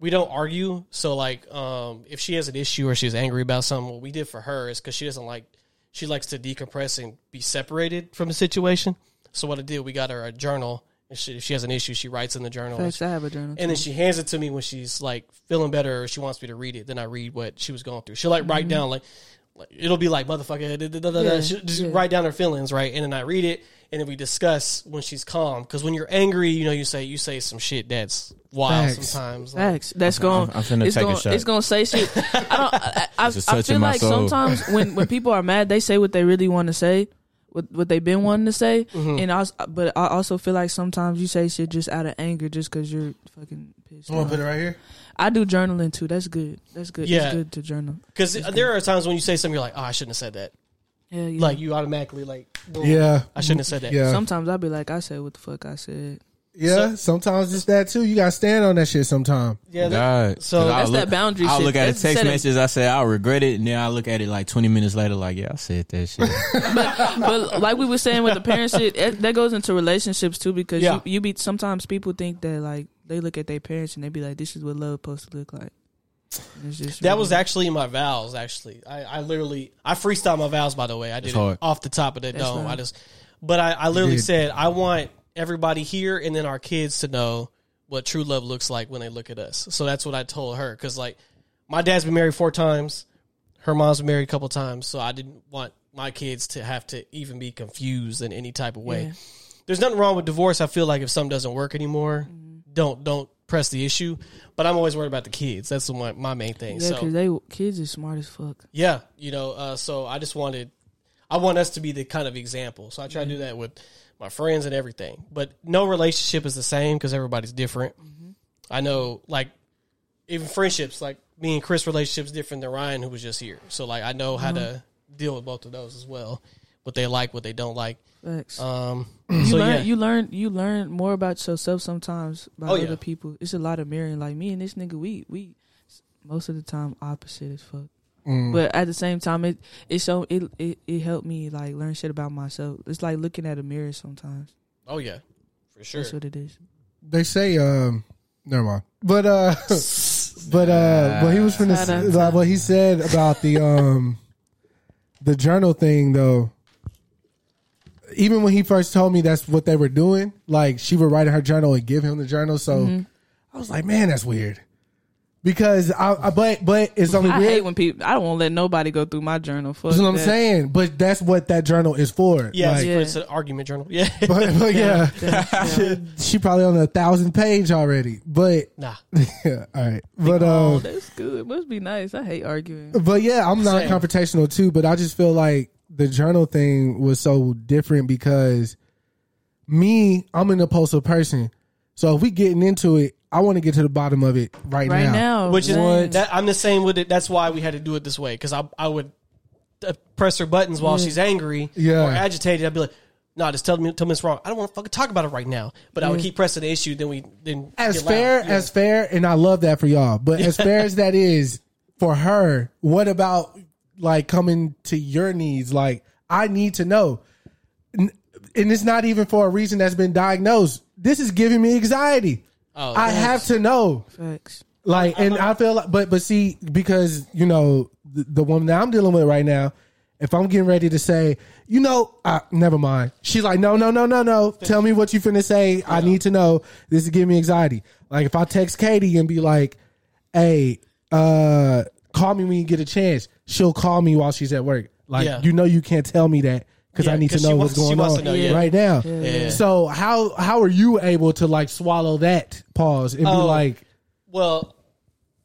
we don't argue. So like, um, if she has an issue or she's angry about something, what we did for her is because she doesn't like, she likes to decompress and be separated from the situation. So what I did, we got her a journal. And she, if she has an issue, she writes in the journal. Facts, I have a journal. And then she hands it to me when she's like feeling better or she wants me to read it. Then I read what she was going through. She'll like write mm-hmm. down like, like it'll be like motherfucker. Da, da, da, da, da. Yeah, She'll just yeah. write down her feelings, right? And then I read it, and then we discuss when she's calm. Because when you're angry, you know, you say you say some shit that's wild Facts. sometimes. Like, Facts. That's going. I'm finna it's take a going. shot. It's going to say shit. I don't. I, I, It's a I feel like soul. sometimes when when people are mad, they say what they really want to say, what what they've been wanting to say, Mm-hmm. and I. But I also feel like sometimes you say shit just out of anger, just because you're fucking pissed. I'm gonna put it right here. I do journaling too. That's good. That's good. Yeah. It's good to journal. Because there are times when you say something, you're like, oh, I shouldn't have said that. Yeah, yeah. Like you automatically like, boom, Yeah, I shouldn't have said that. yeah, Sometimes I'll be like, I said what the fuck I said. Yeah. sometimes it's that too. You gotta stand on that shit. Sometime. yeah. that- God. so 'Cause that's I'll that boundary I'll look at a text setting- message. I say I'll regret it, and then I look at it like 20 minutes later, like yeah, I said that shit. but like we were saying with the parent shit, it, that goes into relationships too because Yeah. you, you be sometimes people think that like they look at their parents and they be like, this is what love supposed to look like. Just That really- was actually my vows. Actually, I, I literally I freestyle my vows. By the way, I did it hard. off the top of the dome. right. I just, but I, I literally said I want everybody here and then our kids to know what true love looks like when they look at us. So that's what I told her because like my dad's been married four times, her mom's been married a couple times, so I didn't want my kids to have to even be confused in any type of way. Yeah. There's nothing wrong with divorce. I feel like if something doesn't work anymore, don't don't press the issue. But I'm always worried about the kids. That's my my main thing. Yeah, so because they kids are smart as fuck. yeah, you know, uh, so I just wanted, I want us to be the kind of example. So I try to do that with my friends and everything. But no relationship is the same because everybody's different. I know, like, even friendships, like me and Chris' relationship's different than Ryan, who was just here. So, like, I know how to deal with both of those as well. What they like, what they don't like. Facts. Um, you so learn, yeah, you learn, you learn more about yourself sometimes by Oh, other yeah. people. It's a lot of mirroring. Like me and this nigga, we we most of the time opposite as fuck. Mm. But at the same time, it it so it, it it helped me like learn shit about myself. It's like looking at a mirror sometimes. oh yeah, for sure. That's what it is. They say, um, never mind. But uh, But uh, but he was finna Shout out s- to- like what he said about the um, the journal thing though. Even when he first told me that's what they were doing, like she would write in her journal and give him the journal. So Mm-hmm. I was like, man, that's weird. Because I, I but but it's only I weird. hate when people. I don't want to let nobody go through my journal. Fuck That's what I'm that. saying. But that's what that journal is for. Yeah, Like, Yeah. it's an argument journal. Yeah, But, but yeah, she, she probably on a thousand page already. But nah. yeah, all right. But Oh, um, that's good. Must be nice. I hate arguing. but yeah, I'm not Same. confrontational too. But I just feel like the journal thing was so different because me, I'm an impulsive person. So if we getting into it, I want to get to the bottom of it right, Right now. now, Which is What? that I'm the same with it. That's why we had to do it this way because I I would uh, press her buttons while she's angry Yeah. or agitated. I'd be like, "No, just tell me tell me it's wrong. I don't want to fucking talk about it right now." But I would keep pressing the issue. Then we then as get loud. fair Yeah. as fair, and I love that for y'all. But as fair as that is for her, what about like coming to your needs? Like I need to know, N- and it's not even for a reason that's been diagnosed. This is giving me anxiety. Oh, I have to know. Facts. Like, and I feel like, but but see, because you know the, the woman that I'm dealing with right now, if I'm getting ready to say, you know, uh, never mind. She's like, no, no, no, no, no. Tell me what you finna say. I need to know. This is giving me anxiety. Like if I text Katie and be like, hey, uh, call me when you get a chance. She'll call me while she's at work. Like Yeah. you know, you can't tell me that because Yeah, I need to know wants- what's she going on know, yeah. right now. Yeah. So how how are you able to like swallow that pause and be Oh. like? Well,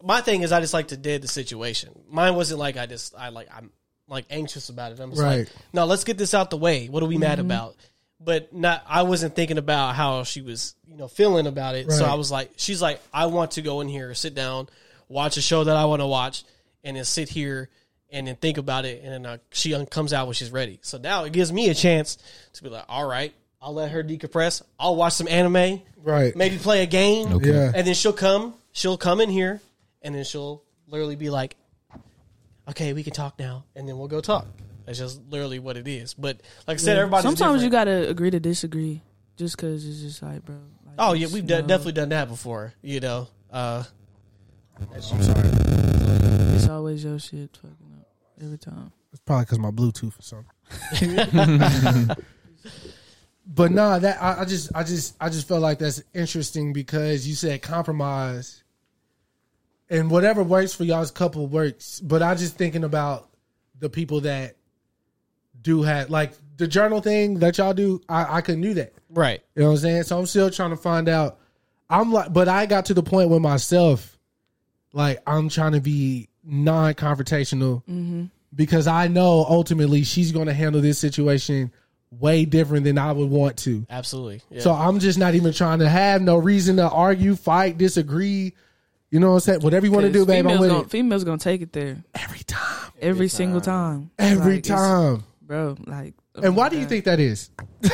my thing is I just like to dead the situation. Mine wasn't like I just I like I'm like anxious about it. I'm just Right. like, no, let's get this out the way. What are we mad mm-hmm. about? But not I wasn't thinking about how she was, you know, feeling about it. So I was like she's like, I want to go in here, sit down, watch a show that I want to watch, and then sit here and then think about it and then uh, she un- comes out when she's ready. So now it gives me a chance to be like, all right, I'll let her decompress. I'll watch some anime, Right. maybe play a game. Okay. Yeah. And then she'll come, she'll come in here, and then she'll literally be like, okay, we can talk now. And then we'll go talk. That's just literally what it is. But like I said, everybody. Sometimes you gotta agree to disagree, just because it's just like, bro. Like, Oh, yeah, we've you definitely done that before, you know. Uh, I'm sorry. It's always your shit fucking up every time. It's probably because my Bluetooth or something. but nah, that I, I just, I just, I just felt like that's interesting because you said compromise, and whatever works for y'all's couple works. But I just thinking about the people that do have like the journal thing that y'all do. I, I couldn't do that. right. You know what I'm saying? So I'm still trying to find out. I'm like, but I got to the point with myself, like I'm trying to be non-confrontational mm-hmm. because I know ultimately she's going to handle this situation way different than I would want to. Absolutely. Yeah. So I'm just not even trying to have no reason to argue, fight, disagree. You know what I'm saying? Whatever you want to do, babe, I'm females with gonna, it females gonna take it there every time, every, single time. every Like, time. bro. Like, oh And my why do you think that is?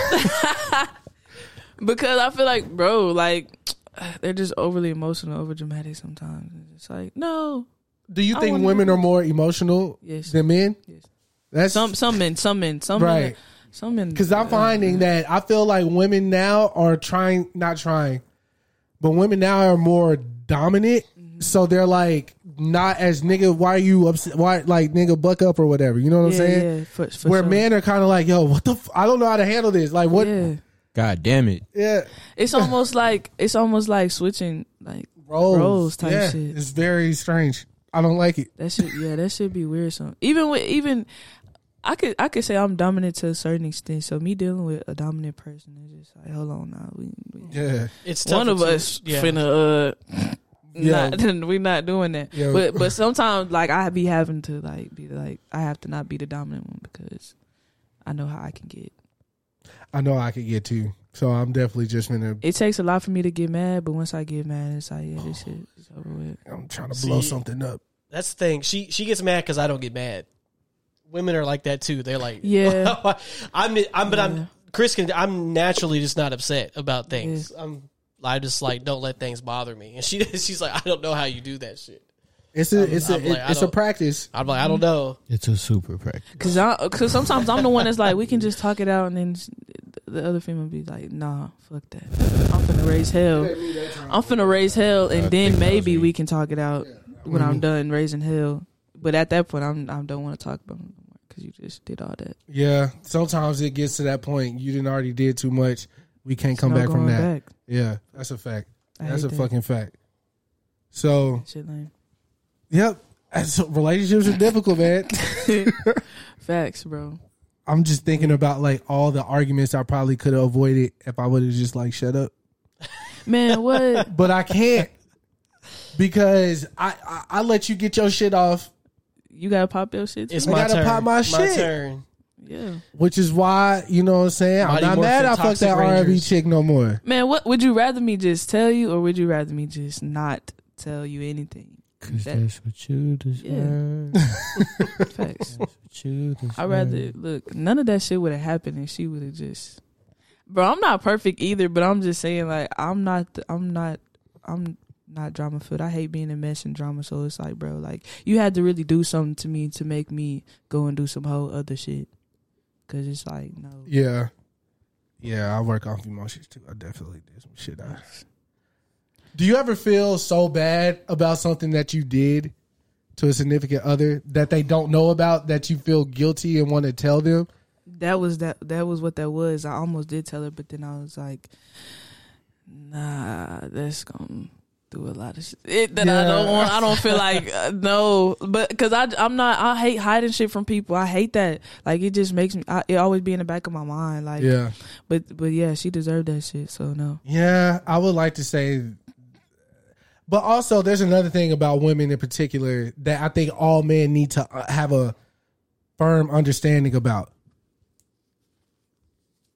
Because I feel like, bro, like they're just overly emotional, over dramatic sometimes. It's like, no, Do you I think wonder- women are more emotional Yes. than men? Yes. That's some some men, some men, some men, Right. some men. Because I'm finding that I feel like women now are trying, not trying, but women now are more dominant. Mm-hmm. So they're like not as nigga. Why are you upset? Why like nigga buck up or whatever? You know what I'm yeah, saying? yeah, for, for Where sure. men are kind of like, yo, what the? F- I don't know how to handle this. Like what? Yeah, yeah. God damn it. Yeah. It's almost like it's almost like switching like roles, Roles type yeah, shit. It's very strange. I don't like it. that should yeah that should be weird. Some even with even I could I could say I'm dominant to a certain extent. So me dealing with a dominant person is just like hold on now we, we Yeah, it's one tougher of to- us yeah. finna uh Yeah. not we not doing that. Yeah. But but sometimes like I be having to like be like I have to not be the dominant one because I know how I can get. I know I can get to. So I'm definitely just gonna. It takes a lot for me to get mad, but once I get mad, it's like yeah, this oh. shit is over with. I'm trying to blow See, something up. That's the thing. She she gets mad because I don't get mad. Women are like that too. They're like, Yeah. I'm, I'm, but Yeah. I'm Chris. Can I'm naturally just not upset about things. I'm, I just like don't let things bother me. And she she's like, I don't know how you do that shit. It's a it's a I'm like, it's a practice. I'm like, I don't know. It's a super practice. Cause I, cause sometimes I'm the one that's like, we can just talk it out, and then the other female be like, nah, fuck that. I'm finna raise hell. I'm finna raise hell, and then think that was maybe we can talk it out when I'm mm-hmm. done raising hell. But at that point, I'm I don't want to talk about it because you just did all that. Yeah, sometimes it gets to that point. You didn't already did too much. We can't come back from that. back. Yeah, that's a fact. I That's a that. fucking fact. So, Shit lame. Yep, that's, relationships are difficult, man. Facts, bro. I'm just thinking about like all the arguments I probably could have avoided if I would have just like shut up. Man, what? But I can't because I, I I let you get your shit off, you gotta pop your shit. Too? It's I my gotta turn. pop my shit. turn. yeah. which is why you know what I'm saying. I'm not Morphin mad. I fucked Toxic that R&B chick no more. Man, what would you rather me just tell you, or would you rather me just not tell you anything? Cause That- that's what you deserve. Facts. That's what you deserve. I rather look. None of that shit would have happened if she would have just. Bro, I'm not perfect either, but I'm just saying like I'm not. I'm not. I'm not drama filled. I hate being a mess and drama. So it's like, bro, like you had to really do something to me to make me go and do some whole other shit. Cause it's like no. Yeah, yeah. I work off emotions too. I definitely did some shit. I, do you ever feel so bad about something that you did to a significant other that they don't know about that you feel guilty and want to tell them? That was that. That was what that was. I almost did tell her, but then I was like, nah, that's gonna do a lot of shit that I don't want. I don't feel like uh, no, but because I I'm not. I hate hiding shit from people. I hate that. Like it just makes me. I, it always be in the back of my mind. Like Yeah, but but yeah, she deserved that shit. So no. yeah. I would like to say, but also there's another thing about women in particular that I think all men need to uh, have a firm understanding about.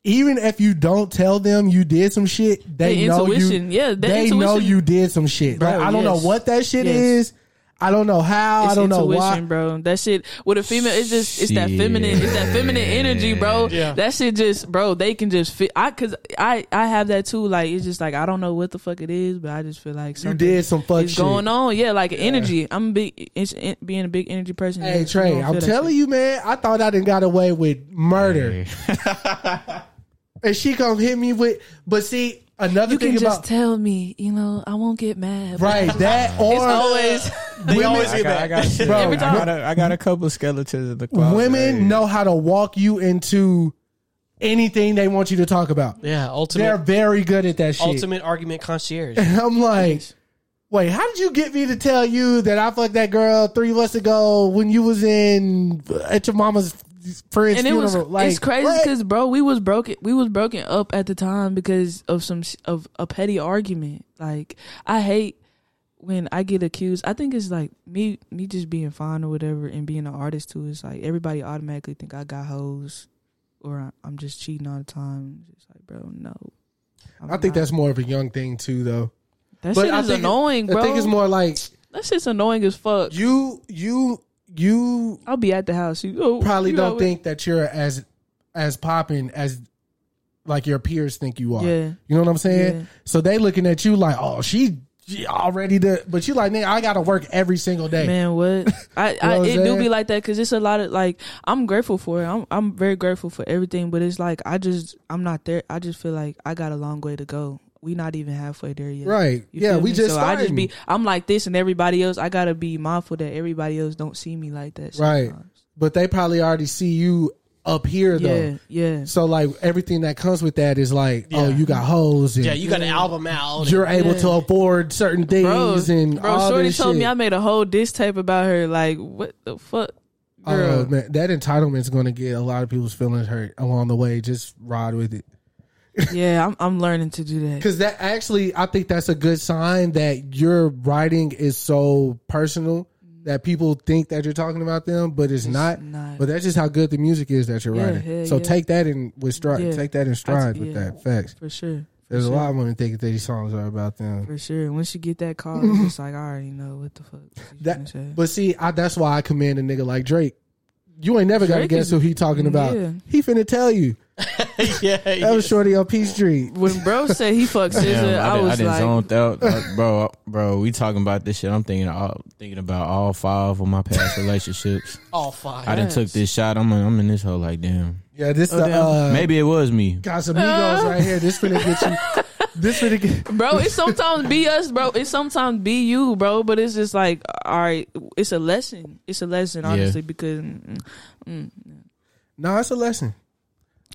Even if you don't tell them you did some shit, they Their know you. yeah, they know you did some shit. like I don't know what that shit Yes. is. I don't know how. It's I don't know intuition, why. bro. That shit with a female, it's just it's that feminine, it's that feminine energy, bro. Yeah. That shit just, bro. They can just fit. I cause I I have that too. Like it's just like I don't know what the fuck it is, but I just feel like You did some fuck is shit. going on. Yeah, like energy. I'm a big it's, in, being a big energy person. Hey Trey, I'm telling you, man. I thought I didn't got away with murder, and she come hit me with. But see, another you thing can just tell me. You know, I won't get mad. right that or It's always They always I get got, I that. got, Bro, I got, a, I got a couple of skeletons in the closet. women know how to walk you into anything they want you to talk about. Yeah, ultimate. They're very good at that shit. ultimate argument concierge. And I'm like, wait, how did you get me to tell you that I fucked that girl three months ago when you was in at your mama's friend's and it funeral? was like, it's crazy because bro, we was broken. We was broken up at the time because of some of a petty argument. Like I hate when I get accused. I think it's like me me just being fine or whatever and being an artist too. It's like everybody automatically think I got hoes or I'm just cheating all the time. Just like bro, no. I'm I think not. that's more of a young thing too, though. that but shit is think it- annoying, I think it's more like that shit's annoying as fuck. you, you, you I'll be at the house. You oh, probably you don't know, think that you're as as popping as like your peers think you are. Yeah. You know what I'm saying? Yeah. So they looking at you like, oh, she, she already did, but you like, nigga, I got to work every single day. Man, what? I, know I what it I'm do be like that because it's a lot of like I'm grateful for it. I'm I'm very grateful for everything, but it's like I just I'm not there. I just feel like I got a long way to go. We not even halfway there yet. Right. You Yeah, we me? just so I just be I'm like this and everybody else. I gotta be mindful that everybody else don't see me like that. Right. But they probably already see you up here Yeah, though. yeah. So like everything that comes with that is like, oh, you got hoes and Yeah, you got an album out. you're able Yeah. to afford certain things Bro, and bro, all Shorty this told shit. me I made a whole diss tape about her. Like, what the fuck? Oh Girl. man, that entitlement's going to get a lot of people's feelings hurt along the way. Just ride with it, yeah, I'm I'm learning to do that. because that actually, I think that's a good sign that your writing is so personal that people think that you're talking about them, but it's, not. not. But that's just how good the music is that you're Yeah, writing. yeah, so yeah. take that in with stride. Take that in stride with yeah. that. Facts. For sure. For There's sure. a lot of women thinking that these songs are about them. For sure. Once you get that call, it's just like I already know what the fuck. That, but see, I, that's why I commend a nigga like Drake. You ain't never got to Drake guess is- who he talking about. Yeah. He finna tell you. yeah, That was Shorty on Peace Street. when bro said he fucked SZA, Damn, I, I, did, I was done like, zoned out, Like, bro. Bro, we talking about this shit. I'm thinking, all, thinking about all five of my past relationships. all five. I done took this shot. I'm, I'm in this hole like, damn. Yeah, this Oh, the damn. uh, Maybe it was me. Got some Casamigos right here. This finna get you. This finna get. bro. It's sometimes be us, bro. It's sometimes be you, bro. But it's just like, all right, it's a lesson. It's a lesson, Yeah. honestly, because mm, mm, No, it's a lesson.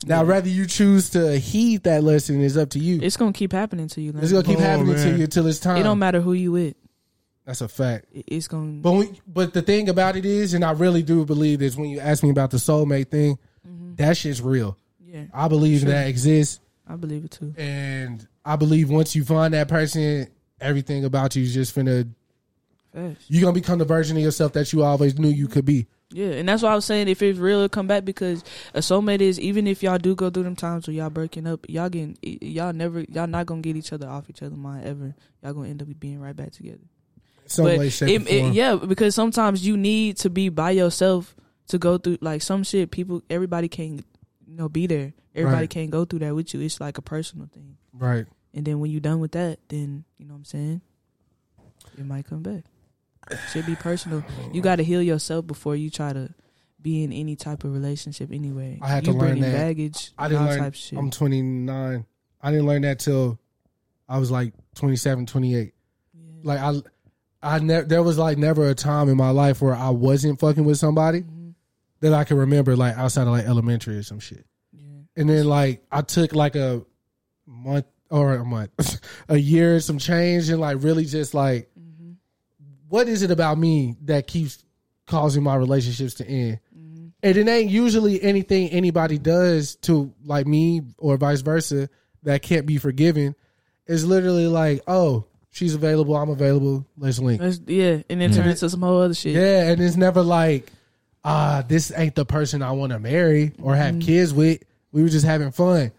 Now, rather you choose to heed that lesson is up to you. it's gonna keep happening to you. It's gonna keep Oh, happening to you until it's time. It don't matter who you with. That's a fact. It's gonna. But when, but the thing about it is, and I really do believe this when you ask me about the soulmate thing, that shit's real. yeah, I believe Sure. that exists, I believe it too. and I believe once you find that person, everything about you is just finna. Fast. You're gonna become the version of yourself that you always knew you could be. Yeah, and that's why I was saying if it's real, come back because a soulmate is even if y'all do go through them times where y'all breaking up, y'all getting y'all never y'all not gonna get each other off each other's mind ever. Y'all gonna end up being right back together. Some but way, shape, it- it- yeah, because sometimes you need to be by yourself to go through like some shit. People, everybody can't you know be there. Everybody Right. can't go through that with you. It's like a personal thing. Right. And then when you're done with that, then you know what I'm saying. It might come back. Should be personal. You got to heal yourself before you try to be in any type of relationship. Anyway, I had you to learn that. baggage. I didn't learn. types of shit. I'm 29. I didn't learn that till I was like 27, 28. Like I, I never. There was like never a time in my life where I wasn't fucking with somebody Mm-hmm. That I can remember, like outside of like elementary or some shit. Yeah. And then like I took like a month or a month, a year, some change, and like really just like, Mm-hmm. what is it about me that keeps causing my relationships to end? Mm-hmm. And it ain't usually anything anybody does to like me or vice versa that can't be forgiven. It's literally like, oh, she's available, I'm available, let's link. That's- yeah, and then turn into some whole other shit. Yeah, and it's never like, ah, this ain't the person I want to marry or have Mm-hmm. kids with. We were just having fun.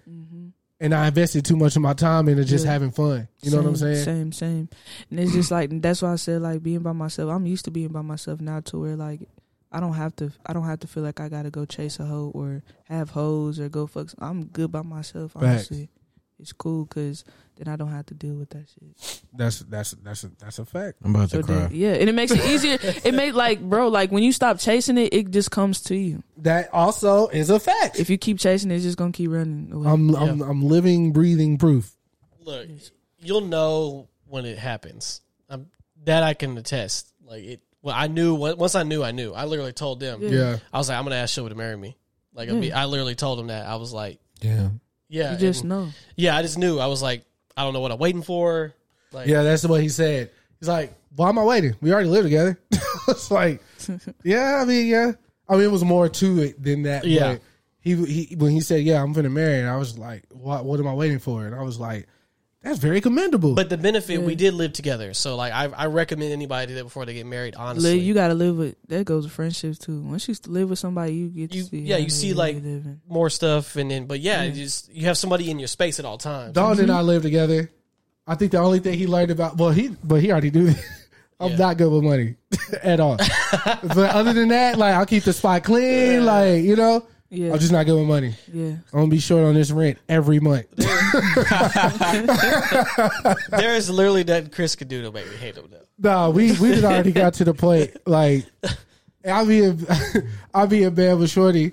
And I invested too much of my time into just Yeah. having fun. You know what I'm saying? Same, same. And it's just like that's why I said like being by myself. I'm used to being by myself now to where like I don't have to. I don't have to feel like I gotta go chase a hoe or have hoes or go fuck. I'm good by myself. Facts. Honestly, it's cool because then I don't have to deal with that shit. That's that's that's a that's a fact. I'm about to So cry. then, yeah, and it makes it easier. it make like bro, like when you stop chasing it, it just comes to you. That also is a fact. If you keep chasing it, it's just gonna keep running away. I'm I'm I'm living, breathing proof. Look, you'll know when it happens. Um, that I can attest. Like it. Well, I knew once I knew, I knew. I literally told them. Yeah. Yeah. I was like, I'm gonna ask Showa to marry me. Like, I, Yeah. I literally told him that. I was like, Yeah. Yeah, you just and- know. yeah. I just knew. I was like, I don't know what I'm waiting for. Like, Yeah, that's what he said. He's like, "Why am I waiting? We already live together." it's like, yeah, I mean, yeah. I mean, it was more to it than that. Yeah. but He he when he said, "Yeah, I'm gonna marry," and I was like, "What? What am I waiting for?" And I was like, "That's very commendable." But the benefit, we did live together. So like, I, I recommend anybody that before they get married. Honestly, Live, you gotta live with that goes with friendships too. Once you live with somebody, you get to You- see. yeah, you see, like, more stuff, and then but yeah, Yeah. you just you have somebody in your space at all times. Dawn and I mm-hmm. live together. I think the only thing he learned about well, he but he already knew. I'm Yeah. not good with money at all. but other than that, like I'll keep the spot clean. Like you know, yeah, I'm just not giving money. yeah. I'm gonna be short on this rent every month. there is literally that Chris could do to make me hate him. Though. No, we we had already got to the point. Like, I'll be in, I'll be in bed with Shorty.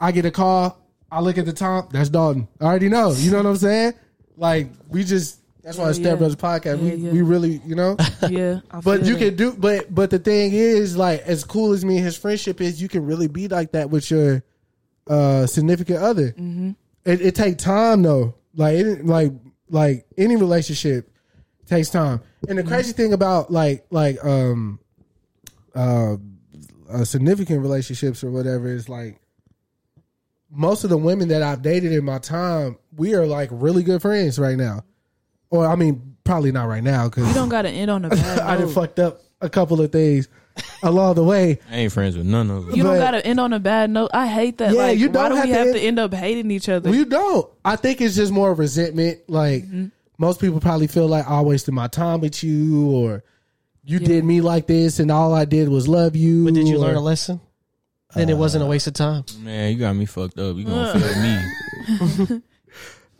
I get a call. I look at the top. That's Dalton. I already know. You know what I'm saying? Like, we just. That's why Yeah, it's Step yeah. Brothers podcast. we Yeah, yeah. we really, you know. Yeah, I But you that. can do. But but the thing is, like, as cool as me and his friendship is, you can really be like that with your uh significant other. Mm-hmm. It, it take time though. Like it, like like any relationship takes time. And the Mm-hmm. crazy thing about like like um uh, uh significant relationships or whatever is like most of the women that I've dated in my time, we are like really good friends right now. Or I mean, probably not right now because You don't gotta end on a bad I done fucked up a couple of things along the way. I ain't friends with none of them. You don't but- gotta end on a bad note. I hate that. Yeah, like, you why don't do have we to have end- to end up hating each other? Well, you don't. I think it's just more resentment. Like Mm-hmm. most people probably feel like I wasted my time with you, or you did me like this, and all I did was love you. But did you or- learn a lesson? Then it wasn't a waste of time. Man, you got me fucked up. You gonna feel me?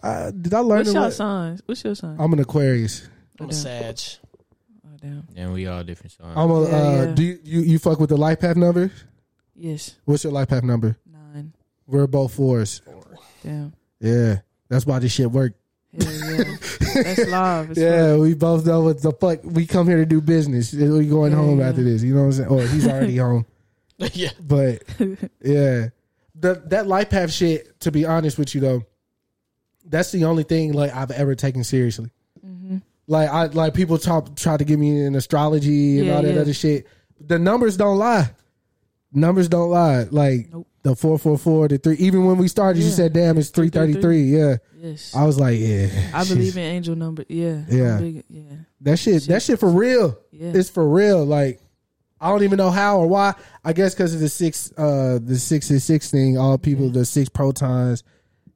Uh, did I learn? What's a your le- sign? What's your sign? I'm an Aquarius. I'm a damn. Sag. Oh, damn. And we all different signs. I'm a. Yeah, uh, yeah. Do you, you you fuck with the life path number? Yes, What's your life path number? nine. We're both fours. Damn. Yeah, that's why this shit worked. Hell yeah. That's live. It's Yeah, we both know what the fuck. We come here to do business. We going Yeah, home yeah. after this. You know what I'm saying? Or he's already home. yeah. But yeah, the that life path shit. To be honest with you though, that's the only thing like I've ever taken seriously. Like I like people talk try to get me in astrology and Yeah, all that yeah. other shit. The numbers don't lie. Numbers don't lie. Like Nope. the four four four, the three. Even when we started, you said, "Damn, it's three thirty three. Yeah, Yes. I was like, "Yeah." I believe in angel number. Yeah. Yeah. big- yeah. That shit, that shit for real. Yeah. It's for real. Like I don't even know how or why. I guess because of the six, uh, the six is six thing. All people, the six protons,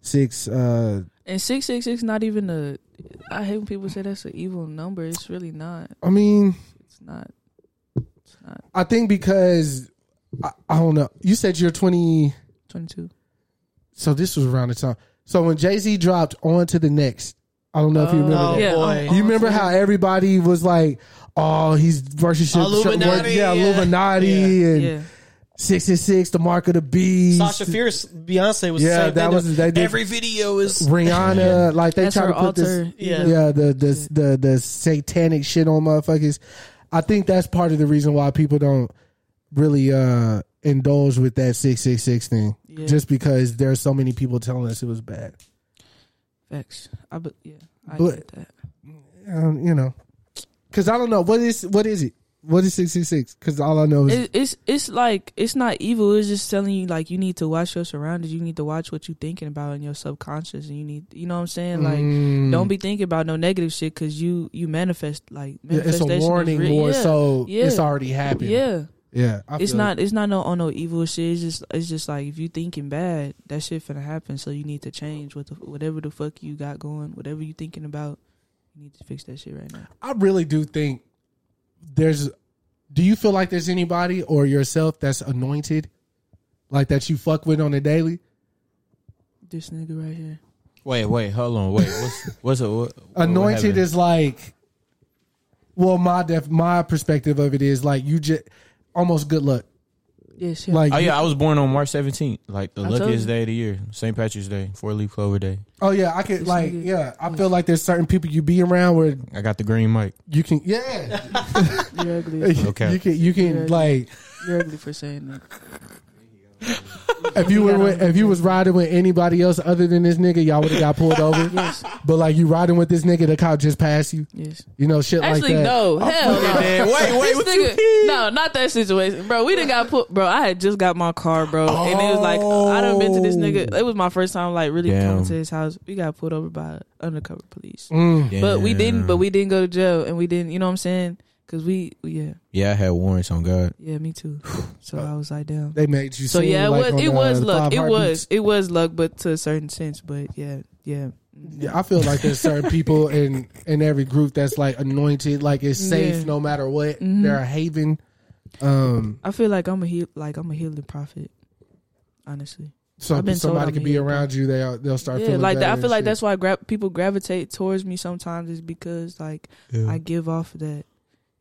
six. uh And six six six not even a. I hate when people say that's an evil number. It's really not. I mean, It's not. It's not. I think because I, I don't know. You said you're 20, 22. so this was around the time. So when Jay Z dropped on to the next, I don't know if you remember Oh, that. yeah. boy. oh, You remember how everybody was like, "Oh, he's worship, Illuminati, yeah, yeah. Illuminati, Yeah. and Yeah. Six is six, the mark of the beast." Sasha Fierce, Beyonce was Yeah, the same that thing. was- they did- Every video is Rihanna, like they That's try her to put alter. this, Yeah. yeah, the the the the satanic shit on motherfuckers. I think that's part of the reason why people don't really uh indulge with that six six six thing, Yeah. just because there's so many people telling us it was bad. Facts. I but yeah. I But- get that. Um, you know, because I don't know what is what is it. What is six six six? Because all I know is It, it's it's like it's not evil. It's just telling you like you need to watch your surroundings. You need to watch what you're thinking about in your subconscious, and you need you know what I'm saying. Like Mm. don't be thinking about no negative shit because you you manifest like Yeah, it's a warning more yeah. so yeah. it's already happened. Yeah, yeah. It's not it's not no on no evil shit. It's just it's just like if you thinking bad, that shit finna happen. So you need to change what the, whatever the fuck you got going, whatever you thinking about. You need to fix that shit right now. I really do think there's. Do you feel like there's anybody or yourself that's anointed, like that you fuck with on a daily? This nigga right here. Wait, wait, hold on, wait. What's what's a what, what Anointed happened? is like. Well, my def, my perspective of it is like you just almost good luck. Yes, yeah. Like, Oh yeah, I was born on March seventeenth, like the I luckiest day of the year, St. Patrick's Day, four leaf clover day. oh yeah, I could like yeah. I feel like there's certain people you be around where I got the green mic. you can yeah. You're ugly. Okay. You can you can Yeah. like You're ugly for saying that. If you were with, if you was riding with anybody else other than this nigga, y'all would have got pulled over. Yes. But like you riding with this nigga, the cop just passed you. Yes. You know shit Actually, like that. no. Hell no. Wait, wait, This what nigga, no, not that situation, bro. We didn't got put, bro. I had just got my car, bro, and it was like I done been to this nigga. It was my first time, like really Damn. coming to his house. We got pulled over by undercover police, Mm. but we didn't. But we didn't go to jail, and we didn't. You know what I'm saying? Because we, yeah, Yeah, I had warrants on God. yeah, me too. So I was like, damn. They made you. So yeah, it like, was it uh, was the luck. It was Heartbeats. it was luck, but to a certain sense. But yeah, yeah. Yeah, I feel like there's certain people in in every group that's like anointed, like it's safe Yeah. no matter what. Mhm. They're a haven. Um, I feel like I'm a heal, like I'm a healing prophet. Honestly. so I've been somebody I'm can be hero. around you. They they'll start yeah, feeling like that. I feel and like that's why gra- people gravitate towards me sometimes is because like Yeah. I give off that,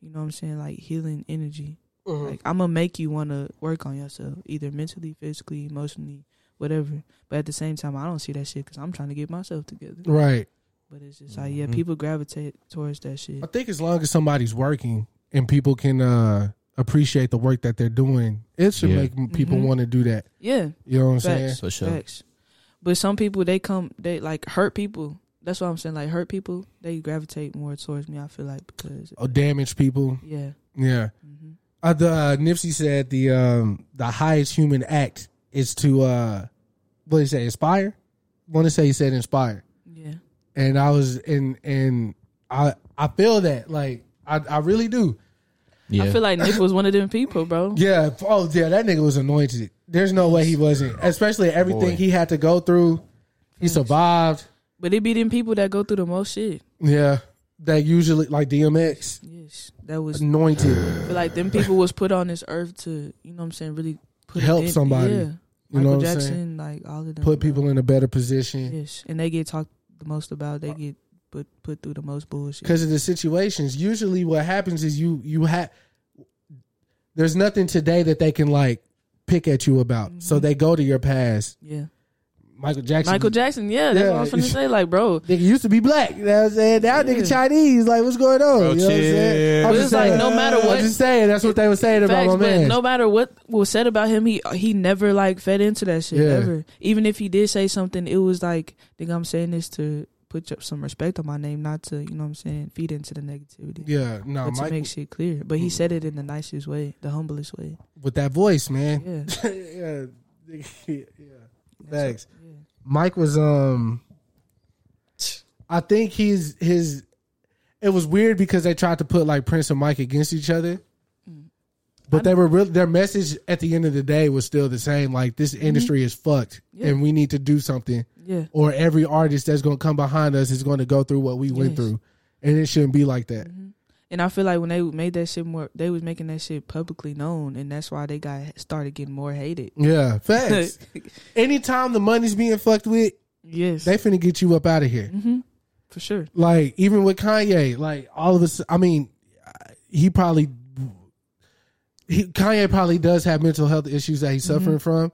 you know what I'm saying, like healing energy. Mhm. Like I'm gonna make you want to work on yourself, either mentally, physically, emotionally, whatever. But at the same time, I don't see that shit because I'm trying to get myself together. right. But it's just like yeah, Mhm. people gravitate towards that shit. I think as long as somebody's working and people can uh appreciate the work that they're doing, it should Yeah. make m- people Mhm. want to do that. Yeah, You know what I'm saying? For sure. facts. But some people they come they like hurt people. That's what I'm saying. Like hurt people, they gravitate more towards me. I feel like because Oh, damaged people. yeah. Yeah. hmm Uh, the uh, Nipsey said the um the highest human act is to uh what did he say inspire. Want to say he said inspire, Yeah. and I was in and I I feel that like I I really do. Yeah, I feel like Nick was one of them people, bro. Yeah. Oh yeah, that nigga was anointed. There's no way he wasn't. Especially everything Boy. he had to go through. He survived. But it be them people that go through the most shit. Yeah. That usually like DMX Yes. That was anointed. Like them people was put on this earth to, you know what I'm saying, really put Help in- somebody. Yeah. You Michael know what I'm Jackson, saying? like all of them. Put people in a better position. Yes. And they get talked the most about. They get put put through the most bullshit. because of the situations. Usually, what happens is you you have there's nothing today that they can like pick at you about. So mm-hmm. they go to your past. Yeah. Michael Jackson. Michael Jackson, yeah, that's Yeah. what I was gonna say. Like, bro, Nigga used to be black. You know what I'm saying? Now nigga Yeah. Chinese. Like, what's going on? Bro, you know what I'm saying? I'm just it's like, no matter what- I'm just saying. That's what they were saying about facts, my but man. no matter what was said about him, he he never like fed into that shit Yeah. ever. Even if he did say something, it was like, think I'm saying this to put up some respect on my name, not to you know what I'm saying, feed into the negativity. yeah, no, but to Mike make shit clear. But he mm. said it in the nicest way, the humblest way. with that voice, man. Yeah. yeah, yeah. That's Thanks. Mike was um I think he's his it was weird because they tried to put like Prince and Mike against each other. Mm. But they were real their message at the end of the day was still the same. Like this mm-hmm. industry is fucked Yeah. and we need to do something. Yeah. Or every artist that's gonna come behind us is gonna go through what we went through. And it shouldn't be like that. Mm-hmm. And I feel like when they made that shit more, they was making that shit publicly known, and that's why they got started getting more hated. Yeah. Facts. Anytime the money's being fucked with, yes, they finna get you up out of here. hmm for sure. Like even with Kanye, like all of us. I mean, he probably he, Kanye probably does have mental health issues that he's Mm-hmm. suffering from,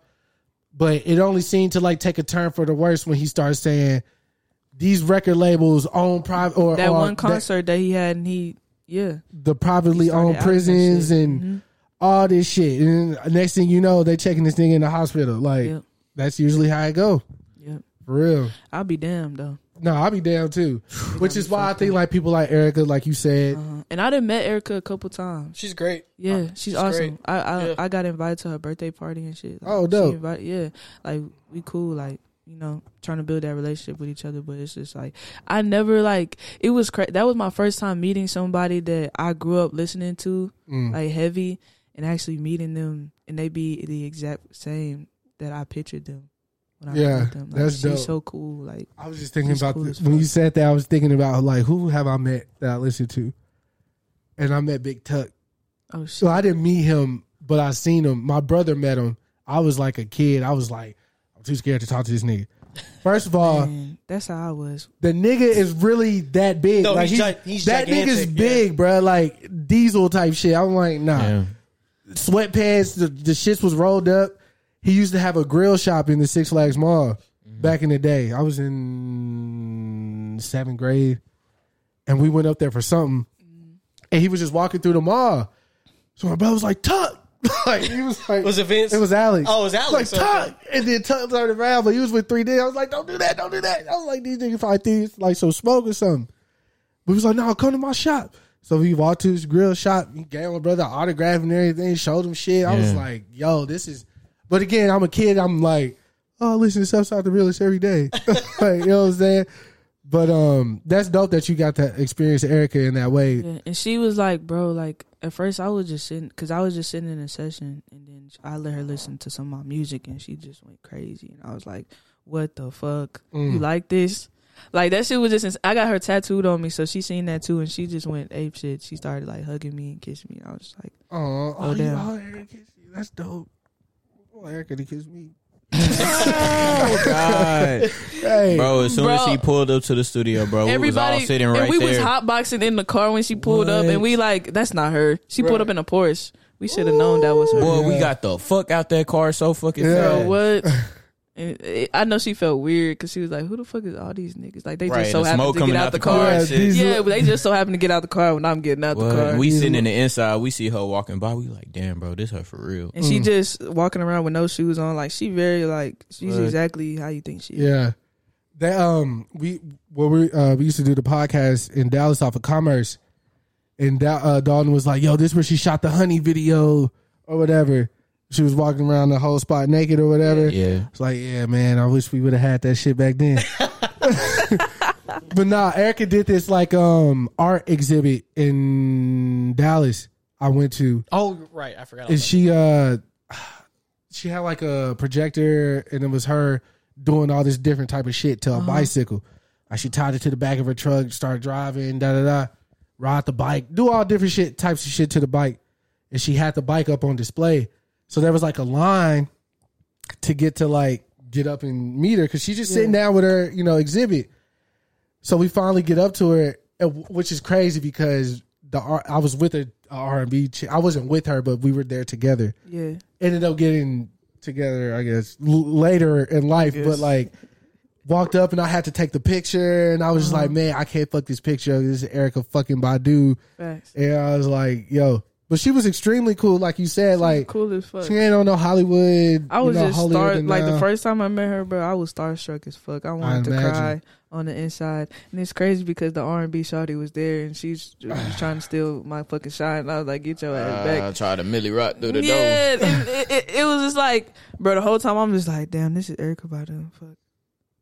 but it only seemed to like take a turn for the worse when he started saying these record labels own private or That or one concert that, he had, and he, yeah, the privately owned prisons shit. and Mhm. all this shit. And next thing you know, they checking this thing in the hospital. Like Yep. that's usually how it go. Yep. For real. I'll be damned though. No, I'll be down too. Which is why I think like people like Erykah, like you said, Uh-huh. And I done met Erykah a couple times. She's great. Yeah, she's, she's awesome. great. I I, Yeah. I got invited to her birthday party and shit. Like, Oh, she dope. invite- yeah, like we cool. Like you know, trying to build that relationship with each other. But it's just like I never like it was. Cra- that was my first time meeting somebody that I grew up listening to Mm. like heavy, and actually meeting them, and they be the exact same that I pictured them. When I Yeah, met them. Like, that's she's dope. so cool. Like I was just thinking about cool the, as when you said that. I was thinking about like who have I met that I listened to, and I met Big Tuck. oh shit. So I didn't meet him, but I seen him. My brother met him. I was like a kid. I was like, I'm too scared to talk to this nigga. First of all, Man, that's how I was. the nigga is really that big. No, like he's he's, gi- he's that nigga's gigantic, big, bruh. Like diesel type shit. I'm like, nah. Yeah. Sweatpants. The, the shits was rolled up. He used to have a grill shop in the Six Flags Mall back in the day. I was in seventh grade, and we went up there for something, and he was just walking through the mall. So my brother was like, "Tuck." like he was like, Was it Vince? It was Alex. Oh, it was Alex, Like okay. Tuck, and then Tuck turned around, but he was with three D. I was like, "Don't do that! Don't do that!" I was like, "These niggas probably think it's like some smoke or something." But he was like, "No, come to my shop." So he walked to his grill shop. He gave my brother autograph and everything. Showed him shit. I was like, "Yo, this is." But again, I'm a kid. I'm like, "Oh, I listen to Southside the Realest every day." like, you know what I'm saying? But um, that's dope that you got to experience Erykah in that way. Yeah, and she was like, bro, like at first I was just sitting, cause I was just sitting in a session, and then I let her listen to some of my music, and she just went crazy, and I was like, what the fuck, Mm. you like this? Like that shit was just. ins- I got her tattooed on me, so she seen that too, and she just went ape shit. She started like hugging me and kissing me. I was just like, Oh, oh, you, damn. oh, Erykah kissed you. That's dope. Oh, Erykah to kiss me. Oh God, Hey, bro! As soon as Bro. he pulled up to the studio, bro, we was everybody, all sitting right and we was hotboxing in the car when she pulled up, and we like, that's not her. She pulled up in a Porsche. We should have known that was her. Boy, we got the fuck out that car so fucking Yeah. fast. Bro, what? And it, I know she felt weird because she was like, "Who the fuck is all these niggas?" Like they Right, just so the happen smoke to get out out the the car car. shit. Yeah, but they just so happen to get out the car when I'm getting out What? the car. We sitting in the inside. We see her walking by. We like, damn, bro, this her for real. and she Mm. just walking around with no shoes on. Like she very like she's What? exactly how you think she is. Yeah. that um we well we uh we used to do the podcast in Dallas off of Commerce, and da- uh, Dalton was like, "Yo, this where she shot the honey video or whatever." She was walking around the whole spot naked or whatever. Yeah, It's like, yeah, man, I wish we would have had that shit back then. but nah, Erykah did this like um art exhibit in Dallas. I went to. Oh, right. I forgot. and she uh she had like a projector and it was her doing all this different type of shit to a bicycle like she tied it to the back of her truck started driving da da da ride the bike do all different shit types of shit to the bike and she had the bike up on display so there was like a line to get to like get up and meet her because she's just sitting down with her you know exhibit so we finally get up to her, which is crazy because the I was with a, R and B. I wasn't with her, but we were there together. Yeah. Ended up getting together, I guess, l- later in life. But like, walked up and I had to take the picture, and I was just Uh-huh. like, man, I can't fuck this picture. This is Erykah fucking Badu, Facts. and I was like, yo. But she was extremely cool, like you said. Like cool as fuck. she ain't on no Hollywood. I was you know, just holier star than like the uh, first time I met her, bro. I was starstruck as fuck. I wanted to cry on the inside, and it's crazy because the R and B shawty was there, and she's was trying to steal my fucking shine. And I was like, "Get your ass back!" Uh, I tried to Millie rock through the door. yeah, it, it, it, it was just like, bro. The whole time I'm just like, "Damn, this is Erykah Badu." Fuck,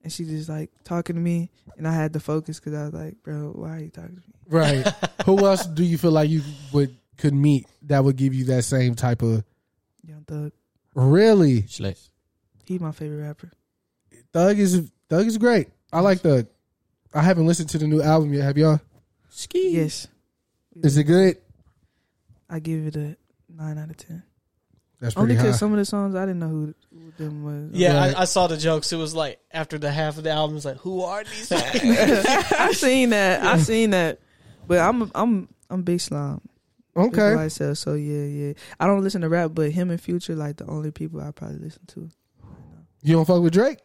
and she just like talking to me, and I had to focus because I was like, "Bro, why are you talking to me?" Right. Who else do you feel like you would could meet that would give you that same type of Young Thug, really? he my favorite rapper. Thug is Thug is great. I like Thug. I haven't listened to the new album yet. Have y'all? Ski. Yes, Is it good? I give it a nine out of ten. That's Only pretty high. because some of the songs I didn't know who, who them was. Yeah, Right. I, I saw the jokes. It was like after the half of the album, it's like, who are these? I seen that. I seen that. But I'm I'm I'm big slime. Big Okay. myself. So yeah, yeah. I don't listen to rap, but him and Future like the only people I probably listen to. You don't fuck with Drake?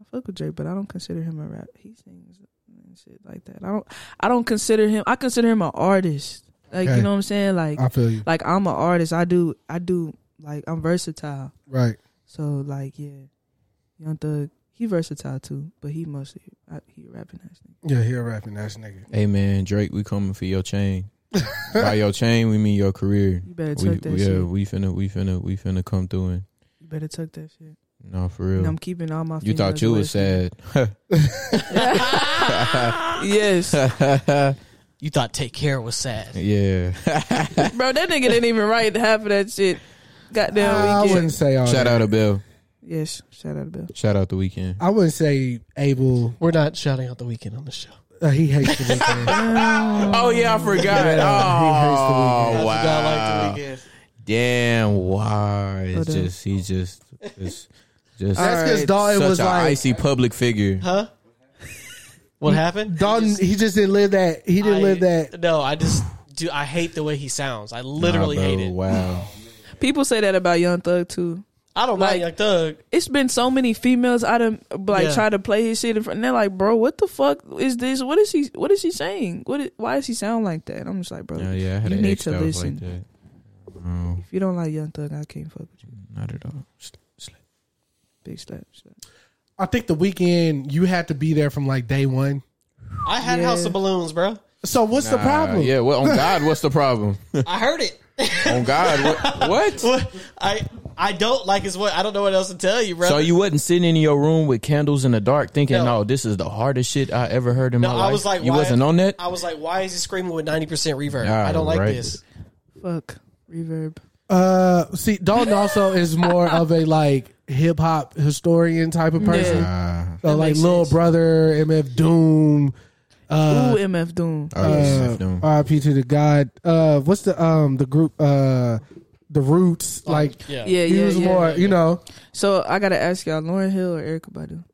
I fuck with Drake, but I don't consider him a rap. He sings and shit like that. I don't. I don't consider him. I consider him an artist. Like Okay. you know what I'm saying. Like I feel you. like I'm an artist. I do. I do. Like I'm versatile. Right. So like yeah, Young Thug. He versatile too, but he mostly I, he rapping ass nigga. Yeah, he a rapping ass nigga. Hey man, Drake, we coming for your chain. By your chain, we mean your career. You better We, tuck that we- yeah, shit. we finna, we finna, we finna come through and You better tuck that shit. no for And real. I'm keeping all my. You thought you was sad. yes, you thought Take Care was sad. yeah. bro. That nigga didn't even write half of that shit. Goddamn ah, I weekend. wouldn't say all Shout that. out to Bill. Yes, shout out to Bill. Shout out the Weeknd. I wouldn't say Abel. We're not shouting out the Weeknd on the show. Uh, he hates the Weeknd. Oh yeah, I forgot. Yeah, he hates the oh Weeknd. wow. I like the Weeknd. Damn, why? It's Hold just he just just just That's because Alright. Dalton such was an like icy public figure. Huh? What happened? Dalton. He just didn't live that. He didn't I- live that. No, I just do. I hate the way he sounds. I literally Nah, bro, hate it. Wow. People say that about Young Thug too. I don't Like- like Young Thug. It's been so many females I done like Yeah. try to play his shit in front. And they're like, bro, what the fuck is this? What is he? What is he saying? What? Is, why does he sound like that? I'm just like, bro, Yeah, yeah. I had you need to listen. like that. Oh, If you don't like Young Thug, I can't fuck with you. not at all. Big slap. slap. I think the Weeknd you had to be there from like day one. I had Yeah. House of Balloons, bro. So what's the problem? Yeah. Well, on God, what's the problem? I heard it. On God, what? what? What? I I don't like his what. I don't know what else to tell you, bro. So you wasn't sitting in your room with candles in the dark, thinking, No. "No, this is the hardest shit I ever heard in No, my life." I was like, "You why- wasn't on that." I was like, why is he screaming with ninety percent reverb? Ah, I don't like right. this. Fuck reverb. Uh, see, Dalton also is more of a like hip hop historian type of person. Ah. So, like makes Little sense. Brother, MF Doom. Uh, Ooh, MF Doom. Oh, uh, R.I.P. to the God. Uh, what's the um the group? Uh, the Roots. Like Yeah, Yeah, he yeah, was yeah. more, you know. So I gotta ask y'all, Lauryn Hill or Erykah Badu?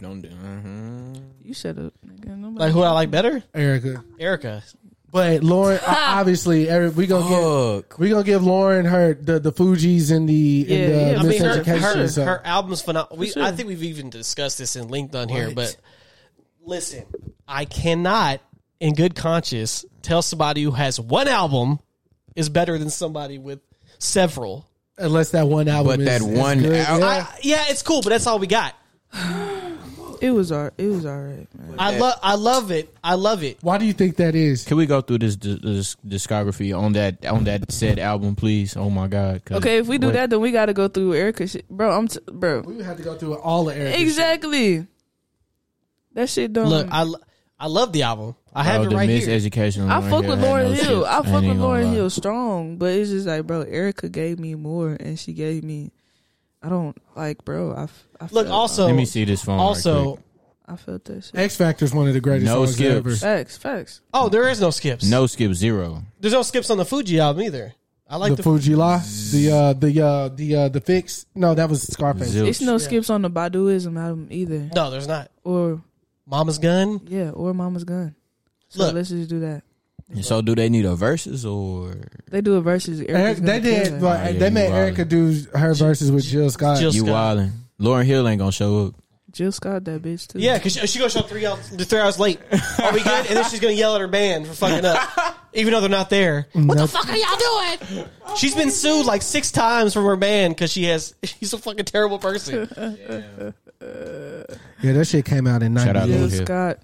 Don't do. mhm. You shut up. Nigga. Like who I like better? Erykah. Erykah. But Lauryn, obviously, every, we gonna give Fuck. we gonna give Lauryn her the the Fugees and the Yeah, and the yeah. I mean, her her, so- her album's phenomenal. We, sure. I think we've even discussed this in linked on here, What? but listen, I cannot, in good conscience, tell somebody who has one album is better than somebody with several. unless that one album. But is, that is one good. al- yeah. I, yeah, it's cool, but that's all we got. It was all. It was all right, man. I love, I love it. I love it. Why do you think that is? Can we go through this, this discography on that on that said album, please? Oh my god. Okay, if we do what- that, then we got to go through Erykah shit, bro. I'm t- bro. We have to go through all the Erykah. Exactly. That shit don't. Look, I, I love the album. I have Oh, it the right here. miseducation. I fuck with Lauryn Hill. I fuck with even gonna Lauryn. Hill strong, but it's just like, bro, Erykah gave me more, and she gave me. I don't like, bro. I, f- I Look, felt- also, Let me see this phone. also, quick. I felt that shit. X Factor is one of the greatest No songs skips. ever. Facts, facts. oh, there is no skips. no skip zero. there's no skips on the Fuji album either. I like the, the, Fu-Gee-La, the uh, the uh, the uh, the fix. No, that was Scarface. Zilch. It's no skips on the Baduizm album either, no, there's not. or Mama's Gun. yeah, or Mama's Gun. So Look. let's just do that. And so, do they need a verses or They do a versus. Eric, they did. Oh, yeah, they you made wildin'. Erykah do her verses with Jill Scott. Jill you Scott. wildin'? Lauryn Hill ain't gonna show up. Jill Scott, that bitch too. Yeah, because she, she gonna show up three hours, three hours late. Are we good? And then she's gonna yell at her band for fucking up, even though they're not there. What the fuck are y'all doing? She's been sued like six times from her band because she has. She's a fucking terrible person. Yeah, that shit came out in Shout out 98. Jill Hill. Scott.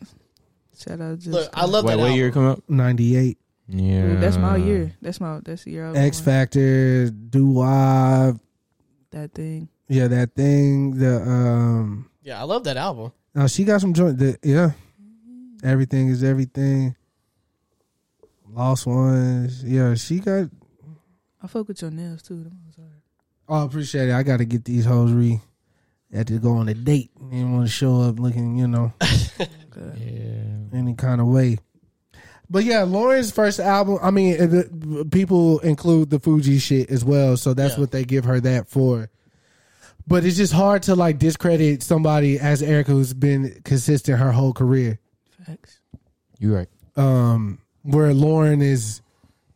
Shout out Jill Look, Scott. I love Wait, that what album. year come out? 98. Yeah, Ooh, that's my year. That's my that's the year. I was X born. Factor, Doo Wop. That thing. Yeah, that thing. The um. Yeah, I love that album. No, she got some joint. The, yeah, everything is everything. Lost ones. Yeah, she got. I fuck with your nails too. Them was hard. Oh, appreciate it. I got to get these hoes re. Had to go on a date. Didn't want to show up looking, you know, Yeah. any kind of way. But yeah, Lauryn's first album. I mean, if it- people include the Fuji shit as well, so that's Yeah. what they give her that for. But it's just hard to like discredit somebody as Erykah who's been consistent her whole career. Facts. You're right. um, where Lauryn is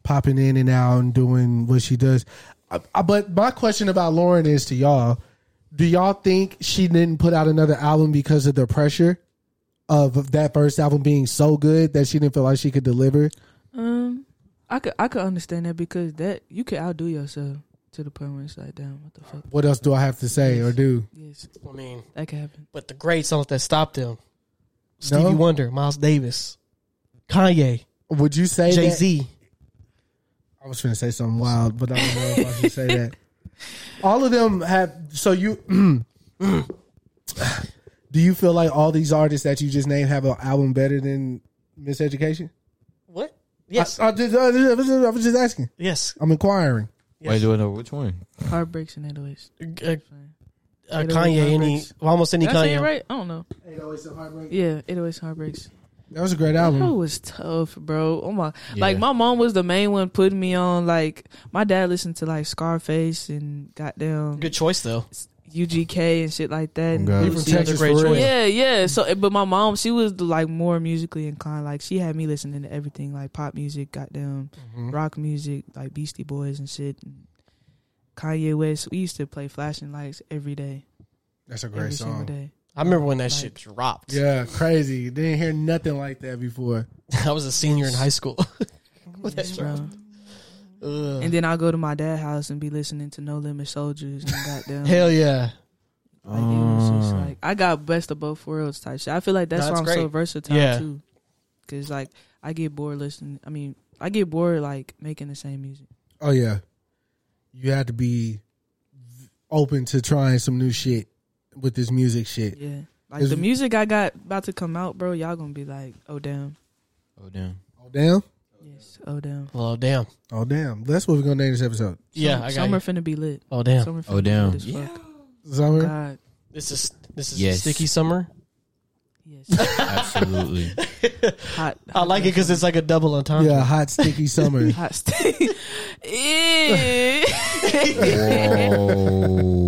popping in and out and doing what she does. I, I- but my question about Lauryn is to y'all: Do y'all think she didn't put out another album because of the pressure of that first album being so good that she didn't feel like she could deliver? Um, I could I could understand that because that you could outdo yourself to the point where it's like, damn, what the fuck? What else do I have to say or do? Yes, I mean, that could happen. but the great songs that stopped them: Stevie No? Wonder, Miles Davis, Kanye, Would you say Jay Z? I was going to say something wild, but I don't know if I should say that. All of them have. So you. do you feel like all these artists that you just named have an album better than Miseducation? What? Yes, I, I, just, I, was just, I was just asking. yes. I'm inquiring. Wait, do I know which one? Heartbreaks and 808s. Uh, uh, It always Kanye, any almost any Did I say Kanye. it right? I don't know. Yeah, 808s Heartbreaks. That was a great That album. was tough, bro. Oh my! Yeah. Like my mom was the main one putting me on. Like my dad listened to like Scarface and goddamn Good choice though. UGK and shit like that. and from Lucy. Texas great choice. Yeah, yeah. So, but my mom, she was like more musically inclined. Like she had me listening to everything, like pop music, goddamn Mm-hmm. rock music, like Beastie Boys and shit. And Kanye West. We used to play Flashing Lights every day, That's a every great single song. day. I remember when that Like- shit dropped. Yeah, crazy. Didn't hear nothing like that before. I was a senior in high school. When that dropped. Ugh. And then I'll go to my dad's house and be listening to No Limit Soldiers and goddamn. Hell yeah. Like, it was just Uh, like I got best of both worlds type shit. I feel like that's No, why I'm so versatile Yeah. too. Cause like I get bored listening. I mean, I get bored like making the same music. Oh yeah, you had to be open to trying some new shit with this music shit. Yeah, like the music I got about to come out, bro. Y'all gonna be like, oh damn, oh damn. Oh damn, yes, oh damn. Well, damn. oh damn. That's what we're gonna name this episode. Yeah, Summer, I got summer you. finna be lit. Oh damn. Summer finna Oh, be damn. lit as fuck. Summer. God, This is this is Yes. sticky summer. yes, Absolutely. hot. I like it because it's like a double entendre. Yeah, hot sticky summer. hot steak. Eh. Whoa.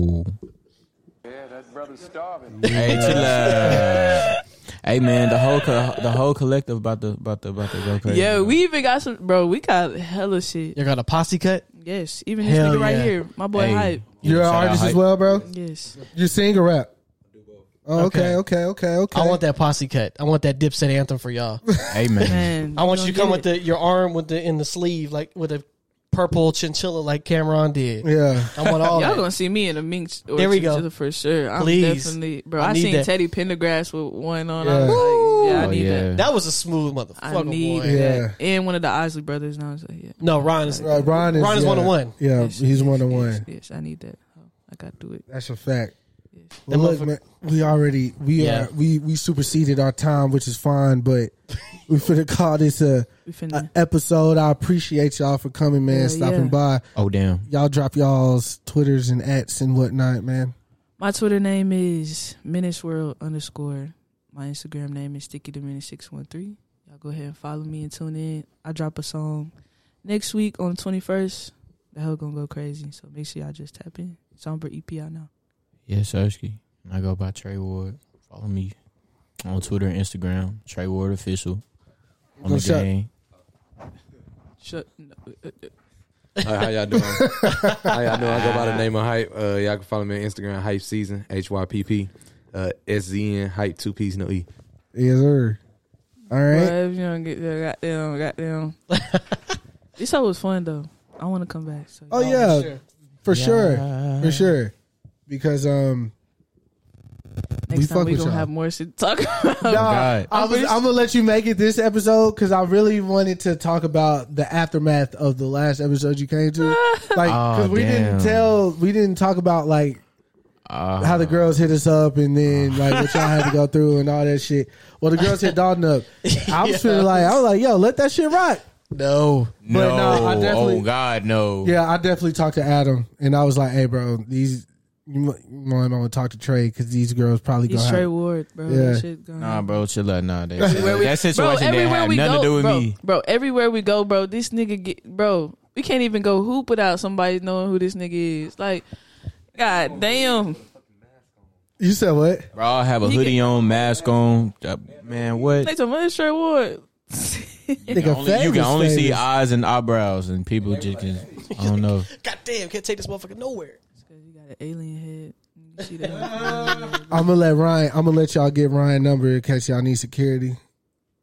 Hey, chill out. Hey man, the whole co- the whole collective about the about the about to go crazy. yeah, we even got some, bro. We got hella shit. You got a posse cut? Yes, even this Hell nigga right here, my boy Hey. Hype. You're an Shout out artist as well, bro. Yes, You sing or rap? Oh, okay, okay, okay, okay. I want that posse cut. I want that Dipset anthem for y'all. Hey man. man. I want you to gonna come with the your arm with the in the sleeve like with a purple chinchilla like Cam'ron did. Yeah, I want all Y'all that. gonna see me in a mink or There we go. for sure. I'm Please. definitely, bro. I I, seen that. Teddy Pendergrass with one on. Yeah. I was like, yeah, I Oh, need yeah. that. That was a smooth I need boy. Yeah. that. And one of the Isley brothers. And I was like, yeah, No, Ron is uh, right. Ron is Ron is yeah, one on one. Yeah, Yes, he's yes, one on yes, one. Yes, I need that. Oh, I gotta do it. That's a fact. Yes. Well, That look, man, we already we Yeah. are we we superseded our time, which is fine. But we finna call this a, We a episode. I appreciate y'all for coming, man. Hell stopping yeah. by. Oh damn. Y'all drop y'all's twitters and ats and whatnot, man. My Twitter name is Menace World underscore. My Instagram name is Sticky the Menace six one three. Y'all go ahead and follow me and tune in. I drop a song next week on the twenty first. The hell gonna go crazy. So make sure y'all just tap in. Somber EP out now. Yes, Ersky. I go by Trey Ward. Follow me on Twitter and Instagram. Trey Ward official. On the shout- game. Shut. No, uh, uh, Hi, how y'all doing? how y'all doing? I go by the name of Hype. Uh, y'all can follow me on Instagram, Hype Season, H Y P P, uh, S Z N, Hype, two P's, no E. Yes, sir. All Well, right. if you don't get there, goddamn, goddamn. this show was fun though. I want to come back. So. Oh yeah, sure. for sure, for sure. Because um, we Next fuck time we with gonna y'all. have more shit to talk about. Nah, I was, I'm gonna let you make it this episode because I really wanted to talk about the aftermath of the last episode you came to. Like, because Oh, we didn't tell, we didn't talk about like Uh, how the girls hit us up and then like what y'all had to go through and all that shit. Well, the girls hit Dalton up. I was feeling like I was like, yo, let that shit rock. No. But no, no, I definitely- oh God, no. Yeah, I definitely talked to Adam and I was like, hey, bro, these you might, you might want to talk to Trey because these girls probably He's gonna Trey have, Ward, bro. Yeah. That shit going Nah, bro, chill out. Nah, that, Everywhere we- that situation didn't everywhere have we nothing go, to do with bro, me. Bro, everywhere we go, bro, this nigga get bro. We can't even go hoop without somebody knowing who this nigga is. Like, god damn. You said what? Bro, I have a He hoodie on, mask on. Uh, man, what? They talking about Trey Ward. You can only, you can famous, only see eyes and eyebrows, and people just can. I don't know. God damn, can't take this motherfucker nowhere. You got an alien head. You? I'm gonna let Ryan. I'm gonna let y'all get Ryan number in case y'all need security.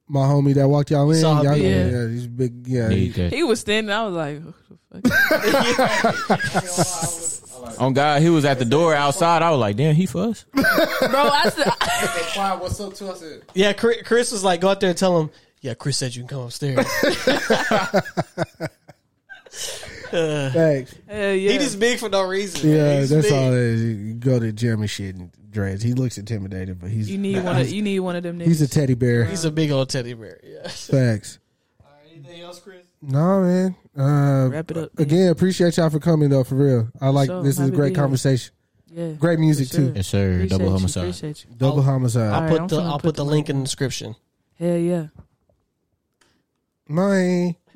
My homie that walked y'all in, Saw y'all, him, yeah, yeah. yeah, he's big. Yeah, Need he- he was standing. I was like, what the fuck? On oh, God, he was at the door outside. I was like, damn, he for us. bro. I said, what's up to us? Yeah, Chris, Chris was like, go out there and tell him, yeah, Chris said you can come upstairs. Thanks. hell yeah. He just big for no reason. man. Yeah, He's that's big. all it is. You go to Jeremy shit and dreads. He looks intimidated, but he's you need one. Of, you need one of them. Niggas. he's a teddy bear. He's a big old teddy bear. Yeah. Facts. Anything else, Chris? No man. Uh, Wrap it up. man. again, appreciate y'all for coming though. For real, I like sure. this is a Happy to great here. conversation. Yeah. Great music For sure. too. Yes, sir. Appreciate Double you, homicide. Appreciate you. Double I'll- homicide. I'll All put I'm the finna I'll put put the the link in the description. Hell yeah. Mine.